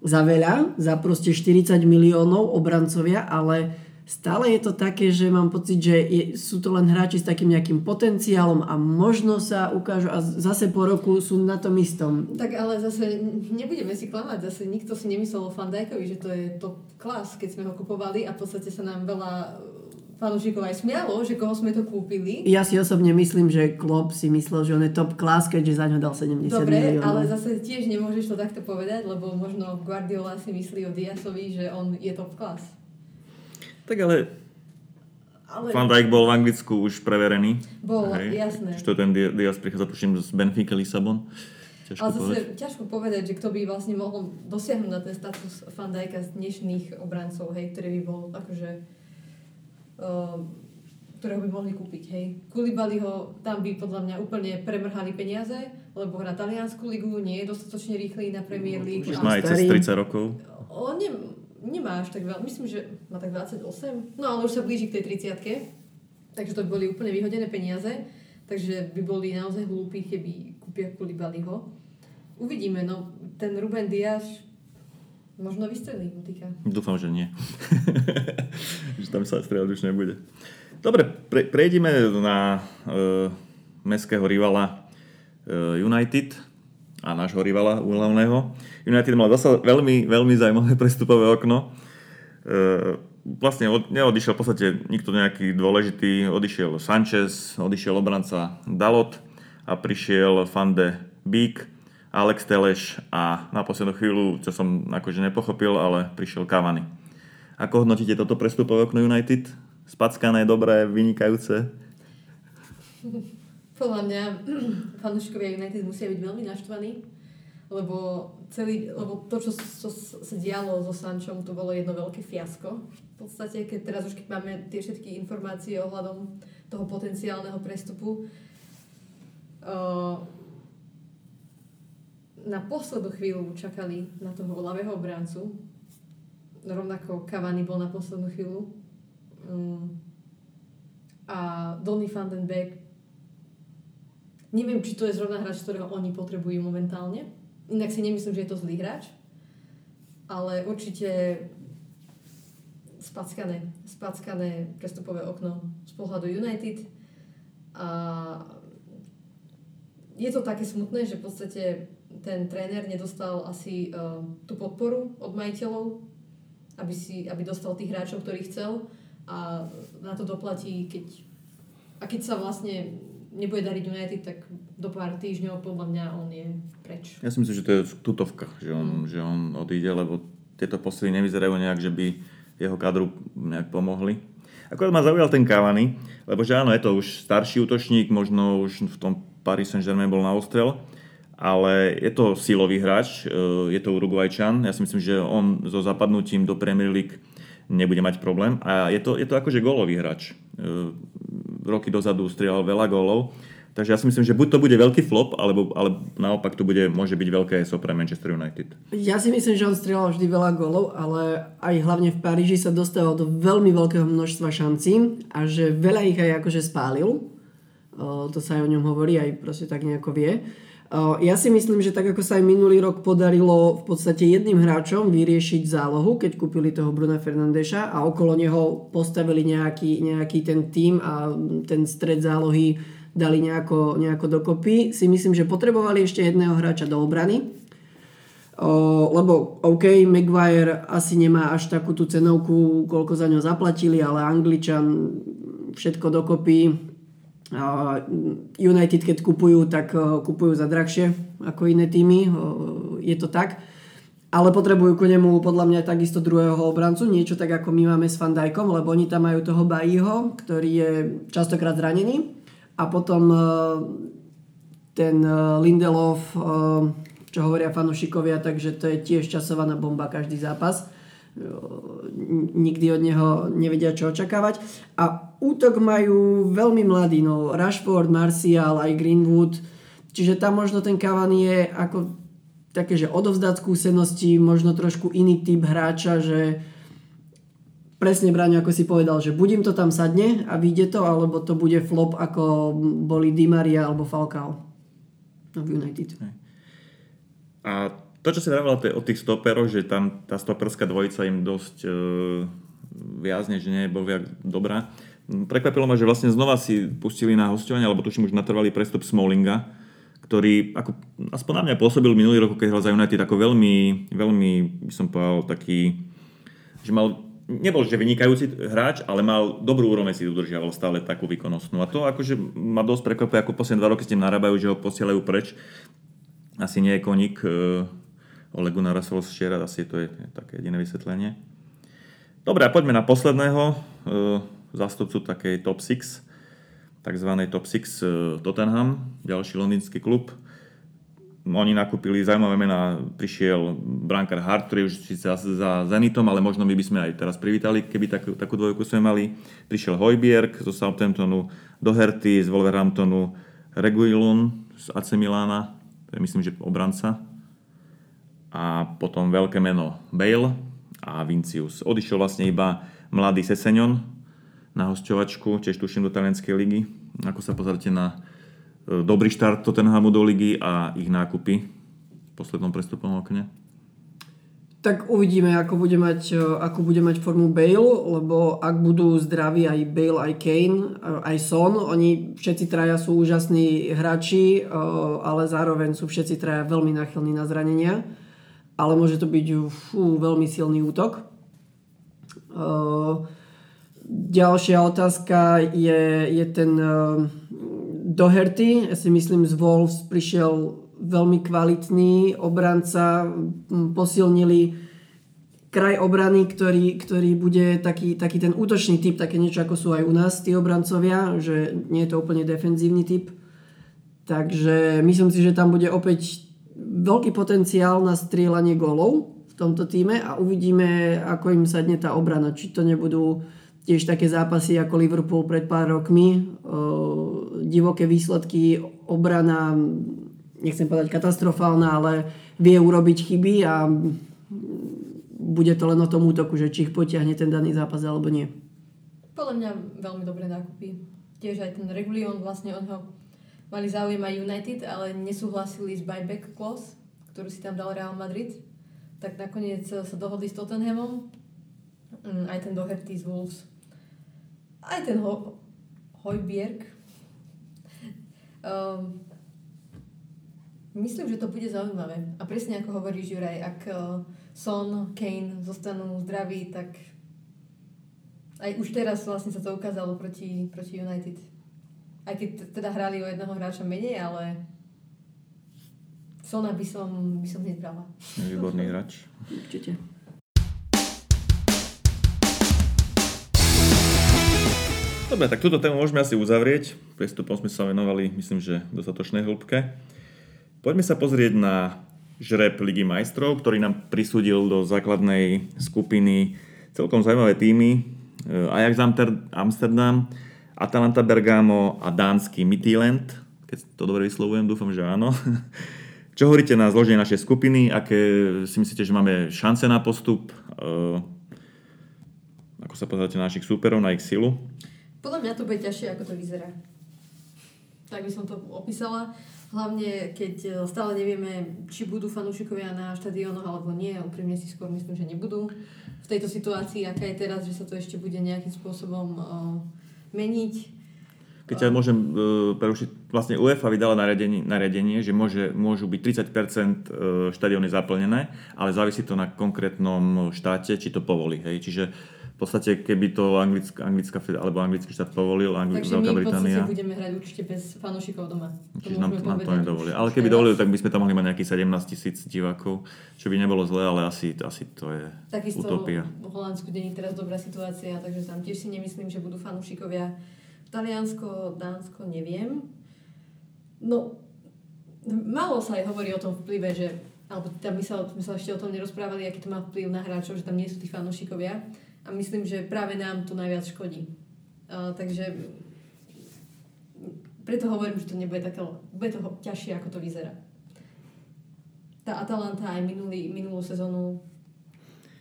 za veľa, za proste 40 miliónov obrancovia, ale stále je to také, že mám pocit, že je, sú to len hráči s takým nejakým potenciálom a možno sa ukážu a zase po roku sú na tom istom. Tak ale zase nebudeme si klamať, zase nikto si nemyslel o Fandajkovi, že to je top klas, keď sme ho kupovali a v podstate sa nám veľa fanúšikov aj smialo, že koho sme to kúpili. Ja si osobne myslím, že Klopp si myslel, že on je top class, keďže za ňo dal 70 Dobre, miliónov. ale zase tiež nemôžeš to takto povedať, lebo možno Guardiola si myslí o Diasovi, že on je top class. Tak ale ale... Van Dijk bol v Anglicku už preverený. Bol, Hej. jasné. Čo ten Diaz prichádza, tuším, z Benfica Lisabon. Ťažko ale zase povedať. ťažko povedať, že kto by vlastne mohol dosiahnuť na ten status Van Dijka z dnešných obrancov, hej, ktorý by bol akože ktorého by mohli kúpiť. Hej. Kulibaliho tam by podľa mňa úplne premrhali peniaze, lebo hrá taliansku ligu, nie je dostatočne rýchly na Premier League. Už má aj cez 30 rokov. On ne, nemá až tak veľa, myslím, že má tak 28, no ale už sa blíži k tej 30 takže to by boli úplne vyhodené peniaze, takže by boli naozaj hlúpi, keby kúpia Kulibaliho. Uvidíme, no ten Ruben Diaz Možno vystrelí motika. Dúfam, že nie. že tam sa strieľať už nebude. Dobre, pre, prejdime na uh, mestského rivala uh, United a nášho rivala úhlavného. United mal zase veľmi, veľmi zaujímavé prestupové okno. Uh, vlastne od, neodišiel v podstate nikto nejaký dôležitý. Odišiel Sanchez, odišiel obranca Dalot a prišiel Fande Beek Alex Teleš a na poslednú chvíľu, čo som akože nepochopil, ale prišiel Cavani. Ako hodnotíte toto prestupové okno United? Spackané, dobré, vynikajúce? Podľa mňa fanúšikovia United musia byť veľmi naštvaní, lebo, celý, lebo to, čo, čo sa dialo so Sančom, to bolo jedno veľké fiasko. V podstate, keď teraz už keď máme tie všetky informácie ohľadom toho potenciálneho prestupu, uh, na poslednú chvíľu čakali na toho ľavého obráncu. Rovnako Cavani bol na poslednú chvíľu. Um, a Donny van den Beek neviem, či to je zrovna hráč, ktorého oni potrebujú momentálne. Inak si nemyslím, že je to zlý hráč. Ale určite spackané, spackané prestupové okno z pohľadu United. A je to také smutné, že v podstate ten tréner nedostal asi uh, tú podporu od majiteľov, aby, si, aby dostal tých hráčov, ktorých chcel a na to doplatí, keď a keď sa vlastne nebude dariť United, tak do pár týždňov podľa mňa on je preč. Ja si myslím, že to je tutovka, že on, mm. že on odíde, lebo tieto posily nevyzerajú nejak, že by jeho kadru nejak pomohli. Akorát ma zaujal ten Cavani, lebo že áno, je to už starší útočník, možno už v tom Paris Saint-Germain bol na ostrel, ale je to silový hráč, e, je to Uruguayčan. Ja si myslím, že on so zapadnutím do Premier League nebude mať problém. A je to, je to akože gólový hráč. E, roky dozadu strieľal veľa gólov. Takže ja si myslím, že buď to bude veľký flop, alebo, ale naopak to bude, môže byť veľké ESO pre Manchester United. Ja si myslím, že on strieľal vždy veľa gólov, ale aj hlavne v Paríži sa dostával do veľmi veľkého množstva šancí a že veľa ich aj akože spálil. O, to sa aj o ňom hovorí, aj proste tak nejako vie. Ja si myslím, že tak ako sa aj minulý rok podarilo v podstate jedným hráčom vyriešiť zálohu, keď kúpili toho Bruna Fernandeša a okolo neho postavili nejaký, nejaký ten tým a ten stred zálohy dali nejako, nejako dokopy, si myslím, že potrebovali ešte jedného hráča do obrany. O, lebo OK, Maguire asi nemá až takú tú cenovku, koľko za ňo zaplatili, ale Angličan všetko dokopy United keď kupujú, tak kupujú za drahšie ako iné týmy, je to tak. Ale potrebujú ku nemu podľa mňa takisto druhého obrancu, niečo tak ako my máme s Fandajkom, lebo oni tam majú toho Bajího, ktorý je častokrát zranený. A potom ten Lindelof, čo hovoria fanušikovia, takže to je tiež časovaná bomba každý zápas nikdy od neho nevedia čo očakávať. A útok majú veľmi mladý, no Rashford, Martial, aj Greenwood, čiže tam možno ten Cavani je ako také, že odovzdať skúsenosti, možno trošku iný typ hráča, že presne Braňo, ako si povedal, že buď im to tam sadne a vyjde to, alebo to bude flop, ako boli Di Maria alebo Falcao no, v United. A to, čo si vravala o tých stoperoch, že tam tá stoperská dvojica im dosť e, viazne, že nie je bohviak dobrá. Prekvapilo ma, že vlastne znova si pustili na hostovanie, alebo tuším už natrvalý prestup Smallinga, ktorý ako, aspoň na mňa pôsobil minulý rok, keď hral za United, ako veľmi, veľmi, by som povedal, taký, že mal nebol že vynikajúci hráč, ale mal dobrú úroveň si udržiaval stále takú výkonnostnú. A to akože ma dosť prekvapuje, ako posledné dva roky s tým narábajú, že ho posielajú preč. Asi nie je koník e, Olegu narasol včera, asi to je také jediné vysvetlenie. Dobre, a poďme na posledného e, zástupcu takej top 6, takzvanej top 6 e, Tottenham, ďalší londýnsky klub. Oni nakúpili zaujímavé mená, prišiel Brankar Hart, ktorý už síce za Zenitom, ale možno my by sme aj teraz privítali, keby tak, takú dvojku sme mali. Prišiel Hojbjerg zo Southamptonu, Doherty z Wolverhamptonu, Reguilun z AC Milána, to je myslím, že obranca, a potom veľké meno Bale a Vincius. Odišiel vlastne iba mladý Seseňon na hosťovačku, tiež tuším do talianskej ligy. Ako sa pozrite na e, dobrý štart Tottenhamu do ligy a ich nákupy v poslednom prestupnom okne? Tak uvidíme, ako bude, mať, e, ako bude mať formu Bale, lebo ak budú zdraví aj Bale, aj Kane, e, aj Son, oni všetci traja sú úžasní hráči, ale zároveň sú všetci traja veľmi náchylní na zranenia ale môže to byť fú, veľmi silný útok. Uh, ďalšia otázka je, je ten uh, Doherty. Ja si myslím, z Wolves prišiel veľmi kvalitný obranca, posilnili kraj obrany, ktorý, ktorý bude taký, taký ten útočný typ, také niečo ako sú aj u nás tí obrancovia, že nie je to úplne defenzívny typ. Takže myslím si, že tam bude opäť veľký potenciál na strieľanie golov v tomto týme a uvidíme, ako im sadne tá obrana. Či to nebudú tiež také zápasy ako Liverpool pred pár rokmi. divoké výsledky, obrana, nechcem povedať katastrofálna, ale vie urobiť chyby a bude to len o tom útoku, že či ich potiahne ten daný zápas alebo nie. Podľa mňa veľmi dobré nákupy. Tiež aj ten Regulion vlastne od ho mali záujem aj United, ale nesúhlasili s buyback clause, ktorú si tam dal Real Madrid. Tak nakoniec sa dohodli s Tottenhamom, mm, aj ten Doherty z Wolves, aj ten Ho- Hojbjerg. Um, myslím, že to bude zaujímavé. A presne ako hovoríš, Juraj, ak uh, Son, Kane zostanú zdraví, tak aj už teraz vlastne sa to ukázalo proti, proti United. Aj keď teda hrali o jedného hráča menej, ale Sona by som, by som hneď brala. Výborný hráč. Určite. Dobre, tak túto tému môžeme asi uzavrieť. Priestupom sme sa venovali, myslím, že dostatočnej hĺbke. Poďme sa pozrieť na žreb Ligy majstrov, ktorý nám prisúdil do základnej skupiny celkom zaujímavé týmy. Ajax Amsterdam, Atalanta Bergamo a dánsky Midtjylland, keď to dobre vyslovujem, dúfam, že áno. Čo hovoríte na zloženie našej skupiny? Aké si myslíte, že máme šance na postup? Ako sa pozeráte na našich súperov, na ich silu? Podľa mňa to bude ťažšie, ako to vyzerá. Tak by som to opísala. Hlavne, keď e, stále nevieme, či budú fanúšikovia na štadiónoch alebo nie. Úprimne si skôr myslím, že nebudú. V tejto situácii, aká je teraz, že sa to ešte bude nejakým spôsobom uh, meniť. Keď ťa môžem uh, prerušiť, vlastne UEFA vydala nariadenie, nariadenie že môže, môžu byť 30% štadióny zaplnené, ale závisí to na konkrétnom štáte, či to povolí. Hej. Čiže v podstate, keby to anglická, anglická alebo anglický štát povolil, Angli- Takže Veľká my Británia. podstate budeme hrať určite bez fanúšikov doma. To Čiže nám, nám to nedovolia. Ale keby dovolili, tak by sme tam mohli mať nejakých 17 tisíc divákov, čo by nebolo zlé, ale asi, asi to je Takisto utopia. v Holandsku není teraz dobrá situácia, takže tam tiež si nemyslím, že budú fanúšikovia. Taliansko, Dánsko, neviem. No, málo sa aj hovorí o tom vplyve, že alebo tam my sa, my sa ešte o tom nerozprávali, aký to má vplyv na hráčov, že tam nie sú tí fanúšikovia. A myslím, že práve nám to najviac škodí. Uh, takže preto hovorím, že to nebude také, bude to ťažšie, ako to vyzerá. Tá Atalanta aj minulý, minulú sezónu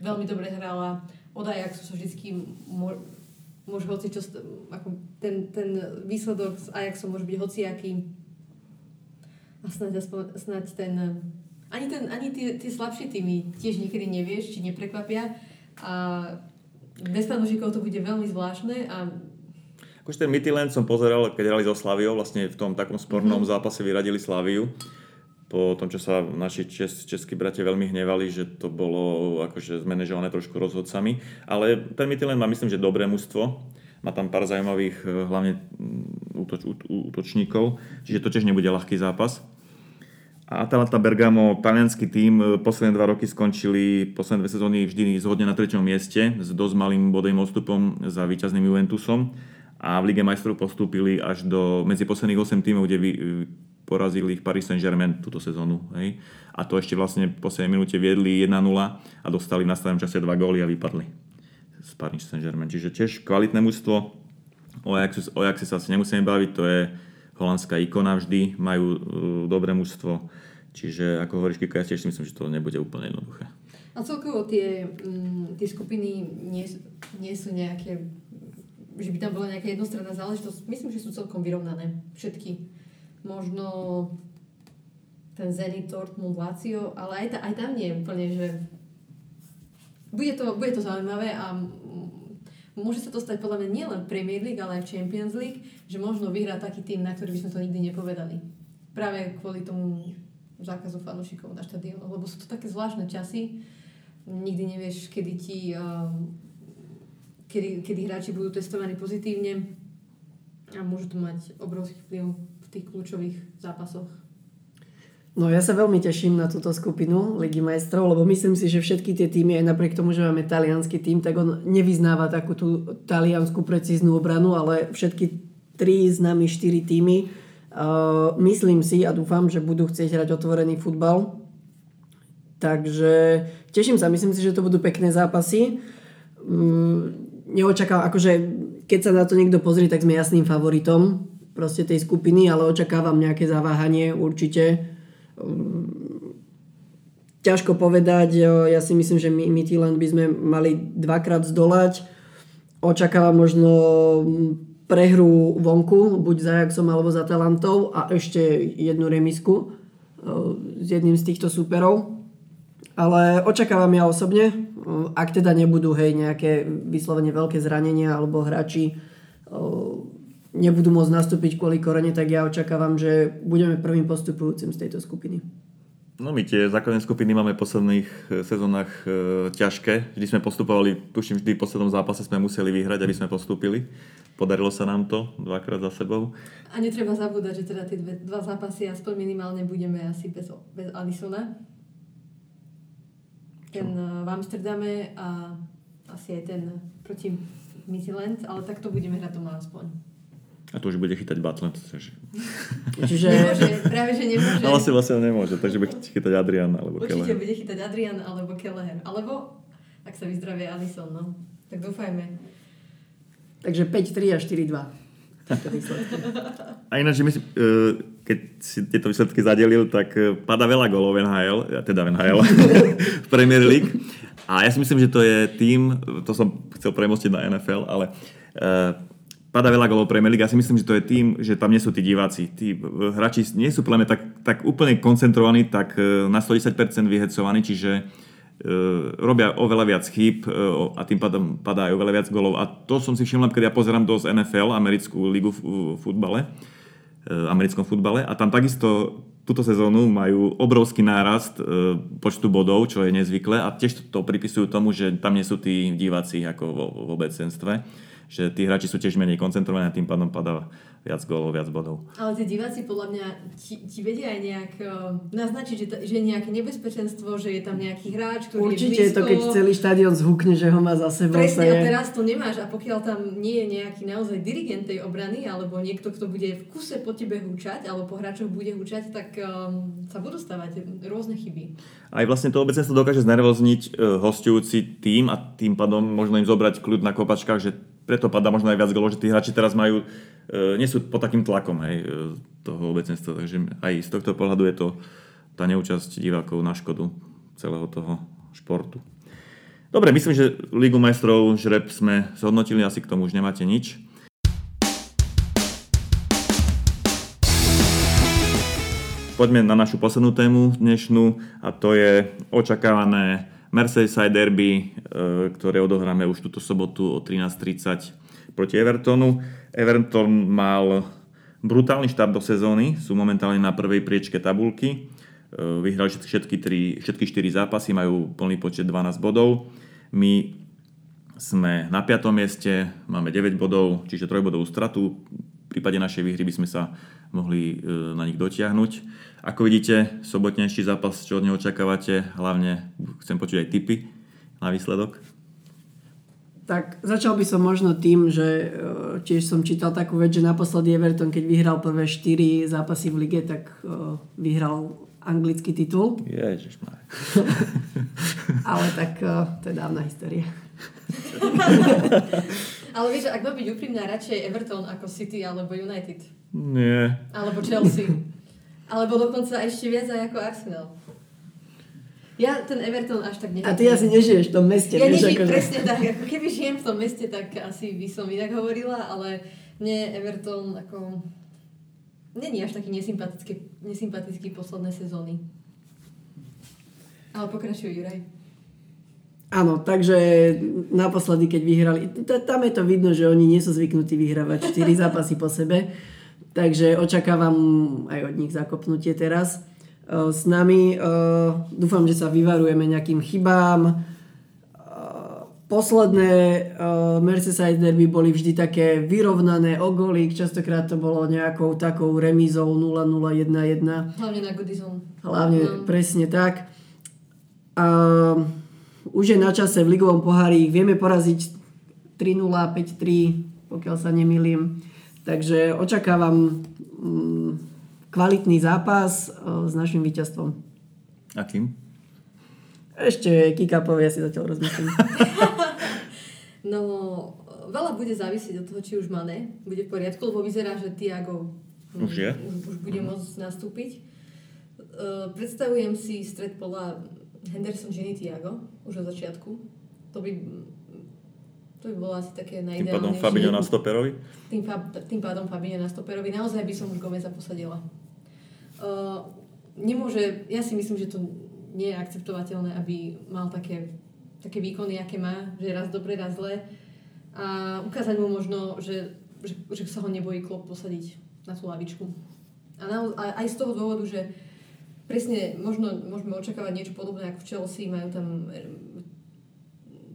veľmi dobre hrala. Od Ajaxu sa vždycky môže hoci čo, ako ten, ten výsledok s Ajaxom môže byť hociaký. A snáď, aspoň, snáď ten, ani, ten, ani tie, tie slabšie týmy tiež niekedy nevieš, či neprekvapia. A bez fanúšikov to bude veľmi zvláštne a Akože ten Midtjylland som pozeral, keď hrali so Slaviou, vlastne v tom takom spornom Mhm. mm-hmm. zápase vyradili Slaviu. Po tom, čo sa naši čes, českí bratia veľmi hnevali, že to bolo akože zmanéžované trošku rozhodcami. Ale ten Midtjylland má myslím, že dobré mužstvo. Má tam pár zaujímavých, eh, hlavne mm, útoč, ú, útočníkov, čiže to tiež nebude ľahký zápas. Atalanta Bergamo, talianský tým, eh, posledné dva roky skončili, posledné dve sezóny vždy zhodne na treťom mieste s dosť malým bodovým odstupom za víťazným Juventusom a v Lige majstrov postúpili až do medzi posledných 8 tímov, kde vy, porazili ich Paris Saint-Germain túto sezónu. Hej? A to ešte vlastne v poslednej minúte viedli 1-0 a dostali v nastavenom čase 2 góly a vypadli z Paris Saint-Germain. Čiže tiež kvalitné mužstvo. O Ajaxe, o Ajaxe sa asi nemusíme baviť, to je holandská ikona vždy, majú uh, dobré mužstvo. Čiže ako hovoríš, Kiko, ja tiež si myslím, že to nebude úplne jednoduché. A celkovo tie, mm, tie skupiny nie, nie sú nejaké, že by tam bola nejaká jednostranná záležitosť. Myslím, že sú celkom vyrovnané. Všetky. Možno ten Zenit, Dortmund, Lazio, ale aj, ta, aj tam nie je úplne, že bude to, bude to zaujímavé a môže sa to stať podľa mňa nielen v Premier League, ale aj v Champions League, že možno vyhrá taký tým, na ktorý by sme to nikdy nepovedali. Práve kvôli tomu zákazu fanúšikov na štadiónoch, lebo sú to také zvláštne časy. Nikdy nevieš, kedy ti um, kedy, kedy hráči budú testovaní pozitívne a môže to mať obrovský vplyv v tých kľúčových zápasoch. No ja sa veľmi teším na túto skupinu Ligy majstrov, lebo myslím si, že všetky tie týmy, aj napriek tomu, že máme talianský tým, tak on nevyznáva takú tú taliansku precíznu obranu, ale všetky tri nami štyri týmy uh, myslím si a dúfam, že budú chcieť hrať otvorený futbal. Takže teším sa, myslím si, že to budú pekné zápasy. Um, neočakávam, akože keď sa na to niekto pozrie, tak sme jasným favoritom proste tej skupiny, ale očakávam nejaké zaváhanie určite. Um, ťažko povedať, ja si myslím, že my Midtjylland by sme mali dvakrát zdolať. Očakávam možno prehru vonku, buď za Ajaxom alebo za Talantou a ešte jednu remisku e, s jedným z týchto súperov. Ale očakávam ja osobne, e, ak teda nebudú hej, nejaké vyslovene veľké zranenia alebo hráči nebudú môcť nastúpiť kvôli korene, tak ja očakávam, že budeme prvým postupujúcim z tejto skupiny. No my tie základné skupiny máme v posledných e, sezónach e, ťažké. Vždy sme postupovali, tuším, vždy v poslednom zápase sme museli vyhrať, aby sme postúpili. Podarilo sa nám to dvakrát za sebou. A netreba zabúdať, že teda tie dve, dva zápasy aspoň minimálne budeme asi bez, bez Alisona. Ten? E, v Amsterdame a asi aj ten proti Midland, ale tak to budeme hrať doma aspoň. A to už bude chytať Butler. Takže... Čiže... Nemôže, práve že nemôže. Ale si vlastne nemôže, takže bude chytať Adrian alebo Určite Kelleher. bude chytať Adrian alebo Kelleher. Alebo, ak sa vyzdravie Alison, no. Tak dúfajme. Takže 5-3 a 4-2. A ináč, myslím, e, keď si tieto výsledky zadelil, tak e, pada veľa golov NHL, teda v NHL, v Premier League. A ja si myslím, že to je tým, to som chcel premostiť na NFL, ale e, Pada veľa golov Premier League. Ja si myslím, že to je tým, že tam nie sú tí diváci. Tí hráči nie sú podľa tak, tak úplne koncentrovaní, tak e, na 110% vyhecovaní, čiže uh, robia oveľa viac chýb uh, a tým pádom padá aj oveľa viac golov. A to som si všimla, keď ja pozerám dosť NFL, americkú ligu v futbale, uh, americkom futbale a tam takisto túto sezónu majú obrovský nárast uh, počtu bodov, čo je nezvyklé a tiež to pripisujú tomu, že tam nie sú tí diváci ako vo, vo obecenstve že tí hráči sú tiež menej koncentrovaní a tým pádom padá viac gólov, viac bodov. Ale tí diváci podľa mňa ti, ti vedia aj nejak uh, naznačiť, že, že je nejaké nebezpečenstvo, že je tam nejaký hráč, ktorý Určite je blízko. to, keď celý štadión zhukne, že ho má za sebou. Presne, a teraz to nemáš a pokiaľ tam nie je nejaký naozaj dirigent tej obrany alebo niekto, kto bude v kuse po tebe húčať alebo po hráčoch bude húčať, tak um, sa budú stavať rôzne chyby. Aj vlastne to obecenstvo dokáže znervozniť uh, hostujúci tým a tým pádom možno im zobrať kľud na kopačkách, že preto padá možno aj viac golov, že tí hráči teraz majú, e, nie sú pod takým tlakom hej, e, toho obecenstva, takže aj z tohto pohľadu je to tá neúčasť divákov na škodu celého toho športu. Dobre, myslím, že Ligu majstrov žreb sme zhodnotili, asi k tomu už nemáte nič. Poďme na našu poslednú tému dnešnú a to je očakávané Merseyside derby, e, ktoré odohráme už túto sobotu o 13.30 proti Evertonu. Everton mal brutálny štart do sezóny, sú momentálne na prvej priečke tabulky. E, vyhrali všetky, tri, všetky 4 zápasy, majú plný počet 12 bodov. My sme na 5. mieste, máme 9 bodov, čiže 3 bodovú stratu. V prípade našej výhry by sme sa mohli e, na nich dotiahnuť. Ako vidíte, sobotnejší zápas, čo od neho očakávate, hlavne chcem počuť aj tipy na výsledok. Tak začal by som možno tým, že e, tiež som čítal takú vec, že naposledy Everton, keď vyhral prvé 4 zápasy v lige, tak e, vyhral anglický titul. Ježiš Ale tak to je dávna história. Ale vieš, ak má byť úprimná, radšej Everton ako City alebo United. Nie. Alebo Chelsea. Alebo dokonca ešte viac aj ako Arsenal. Ja ten Everton až tak nechápem. A ty asi nežiješ v tom meste. Ja nežijem akože... presne tak. Ako keby žijem v tom meste, tak asi by som inak hovorila, ale mne Everton ako... Není až taký nesympatický, nesympatický posledné sezóny. Ale pokračuj, Juraj. Áno, takže naposledy, keď vyhrali, tam je to vidno, že oni nie sú zvyknutí vyhrávať 4 zápasy po sebe, takže očakávam aj od nich zakopnutie teraz. E, s nami e, dúfam, že sa vyvarujeme nejakým chybám. E, posledné Merseyside derby boli vždy také vyrovnané o golík, častokrát to bolo nejakou takou remízou 0-0-1-1. Hlavne na Goodison. Hlavne, no. presne tak. Uh, už je na čase v ligovom pohári, vieme poraziť 3-0, 5-3, pokiaľ sa nemýlim. Takže očakávam mm, kvalitný zápas e, s našim víťazstvom. Akým? Ešte Kika povie, si zatiaľ rozmyslím. no, veľa bude závisieť od toho, či už Mane bude v poriadku, lebo vyzerá, že Tiago mm, už, je? už, už bude môcť nastúpiť. Uh, predstavujem si stred pola Henderson ženy Tiago, už od začiatku. To by To by bolo asi také Tým pádom Fabinho na stoperovi? Tým, tým pádom Fabinho na stoperovi. Naozaj by som už Gomeza posadila. Uh, nemôže, ja si myslím, že to nie je akceptovateľné, aby mal také, také výkony, aké má, že raz dobre, raz zle. A ukázať mu možno, že, že, že sa ho nebojí klop posadiť na tú lavičku. A, na, a aj z toho dôvodu, že presne možno môžeme očakávať niečo podobné ako v Chelsea, majú tam eh,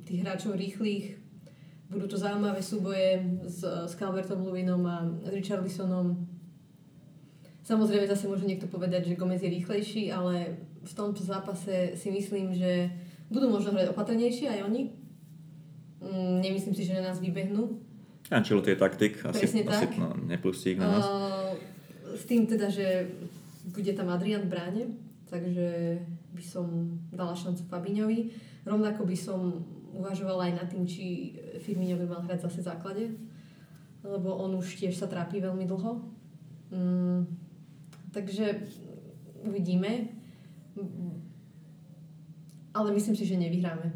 tých hráčov rýchlych, budú to zaujímavé súboje s, s Calvertom Luvinom a Richarlisonom. Samozrejme zase môže niekto povedať, že Gomez je rýchlejší, ale v tomto zápase si myslím, že budú možno hrať opatrnejšie aj oni. Mm, nemyslím si, že na nás vybehnú. Ancelotti je taktik, asi, asi tak. no, nepustí ich na nás. Uh, s tým teda, že bude tam Adrian v bráne, takže by som dala šancu Fabiňovi. Rovnako by som uvažovala aj nad tým, či Firmino by mal hrať zase v základe, lebo on už tiež sa trápi veľmi dlho. Mm, takže uvidíme. Ale myslím si, že nevyhráme.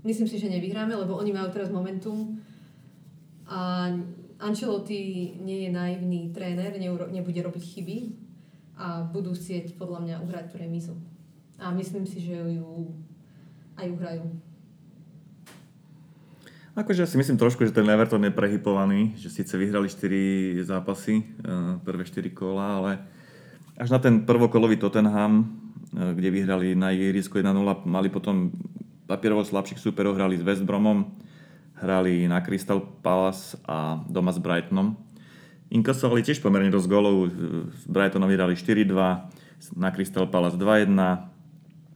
Myslím si, že nevyhráme, lebo oni majú teraz momentum a Ancelotti nie je naivný tréner, nebude robiť chyby a budú chcieť podľa mňa uhrať tú remizu. A myslím si, že ju aj uhrajú. Akože ja si myslím trošku, že ten Everton je prehypovaný, že síce vyhrali 4 zápasy, eh, prvé 4 kola, ale až na ten prvokolový Tottenham, eh, kde vyhrali na ihrisku 1-0, mali potom papierovo slabších súperov, hrali s West Bromom, hrali na Crystal Palace a doma s Brightonom. Inkasovali tiež pomerne dosť golov, s Brightonom vyhrali 4-2, na Crystal Palace 2-1,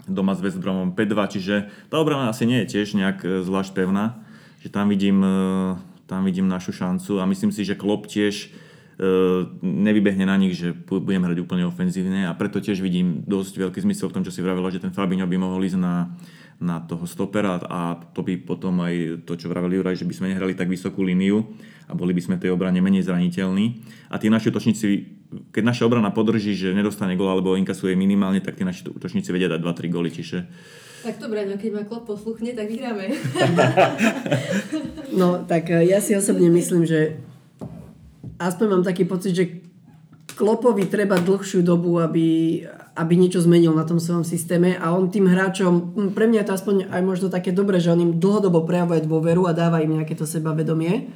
doma s West Bromom 5-2, čiže tá obrana asi nie je tiež nejak e, zvlášť pevná, že tam vidím, e, tam vidím našu šancu a myslím si, že Klopp tiež e, nevybehne na nich, že budem hrať úplne ofenzívne a preto tiež vidím dosť veľký zmysel v tom, čo si vravela, že ten Fabinho by mohol ísť na, na toho stopera a to by potom aj to, čo vravel Juraj, že by sme nehrali tak vysokú líniu a boli by sme v tej obrane menej zraniteľní. A tí naši útočníci keď naša obrana podrží, že nedostane gol alebo inkasuje minimálne, tak tí naši útočníci vedia dať 2-3 góly, čiže... Tak dobre, no keď ma klop posluchne, tak vyhráme. no, tak e, ja si osobne myslím, že aspoň mám taký pocit, že Klopovi treba dlhšiu dobu, aby, aby niečo zmenil na tom svojom systéme a on tým hráčom, pre mňa je to aspoň aj možno také dobré, že on im dlhodobo prejavuje dôveru a dáva im nejaké to sebavedomie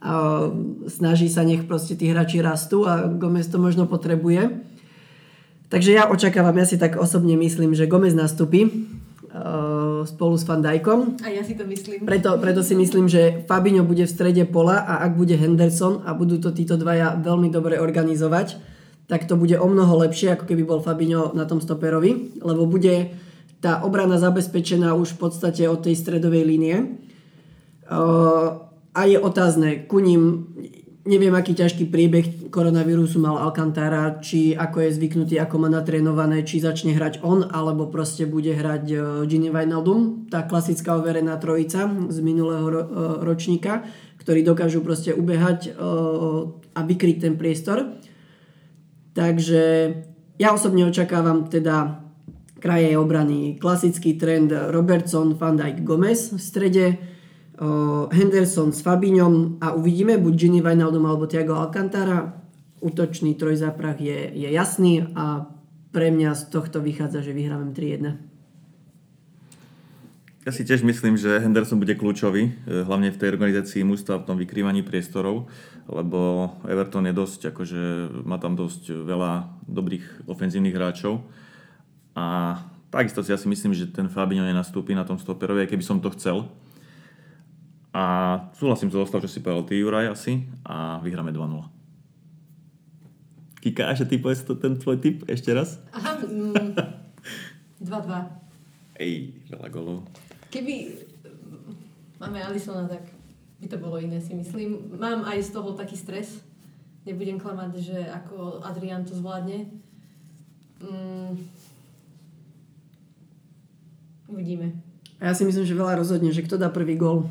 a snaží sa nech proste tí hráči rastú a Gomez to možno potrebuje. Takže ja očakávam, ja si tak osobne myslím, že Gomez nastupí uh, spolu s Van Dijkom. A ja si to myslím. Preto, preto si myslím, že Fabinho bude v strede pola a ak bude Henderson a budú to títo dvaja veľmi dobre organizovať, tak to bude o mnoho lepšie, ako keby bol Fabinho na tom stoperovi, lebo bude tá obrana zabezpečená už v podstate od tej stredovej línie. Uh, a je otázne, ku ním neviem, aký ťažký priebeh koronavírusu mal Alcantara, či ako je zvyknutý, ako má natrénované, či začne hrať on, alebo proste bude hrať e, Gini Wijnaldum, tá klasická overená trojica z minulého e, ročníka, ktorí dokážu proste ubehať e, a vykryť ten priestor. Takže ja osobne očakávam teda kraje obrany klasický trend Robertson, Van Dijk, Gomez v strede, Henderson s Fabiňom a uvidíme buď Gini Wijnaldum alebo Thiago Alcantara. Útočný trojzáprach je, je jasný a pre mňa z tohto vychádza, že vyhráme 3-1. Ja si tiež myslím, že Henderson bude kľúčový, e, hlavne v tej organizácii mústva, v tom vykrývaní priestorov, lebo Everton je dosť, akože má tam dosť veľa dobrých ofenzívnych hráčov a takisto si ja si myslím, že ten Fabinho nenastúpi na tom stoperovi, aj keby som to chcel, a súhlasím so zostav, čo si povedal ty, Juraj, asi. A vyhráme 2-0. Kika, ešte ty povedz to, ten tvoj tip ešte raz? Aha, mm, 2-2. Ej, veľa golov. Keby máme Alisona, tak by to bolo iné, si myslím. Mám aj z toho taký stres. Nebudem klamať, že ako Adrian to zvládne. Mm, uvidíme. Ja si myslím, že veľa rozhodne, že kto dá prvý gol.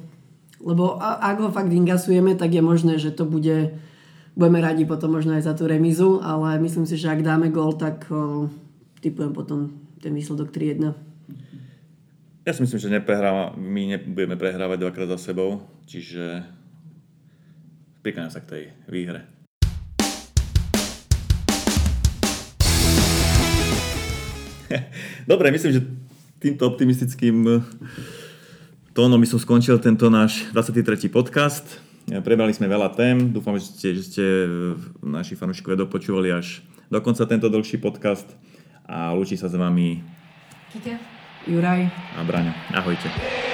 Lebo ak ho fakt ingasujeme, tak je možné, že to bude... Budeme radi potom možno aj za tú remizu, ale myslím si, že ak dáme gol, tak o, typujem potom ten výsledok 3-1. Ja Ja si myslím, že neprehráva, my nebudeme prehrávať dvakrát za sebou, čiže prikláňam sa k tej výhre. Dobre, myslím, že týmto optimistickým tónom by som skončil tento náš 23. podcast. Prebrali sme veľa tém, dúfam, že ste, že ste naši fanúšikovia dopočúvali až do konca tento dlhší podcast a lúči sa s vami Kitia? Juraj. a Braňo. Ahojte.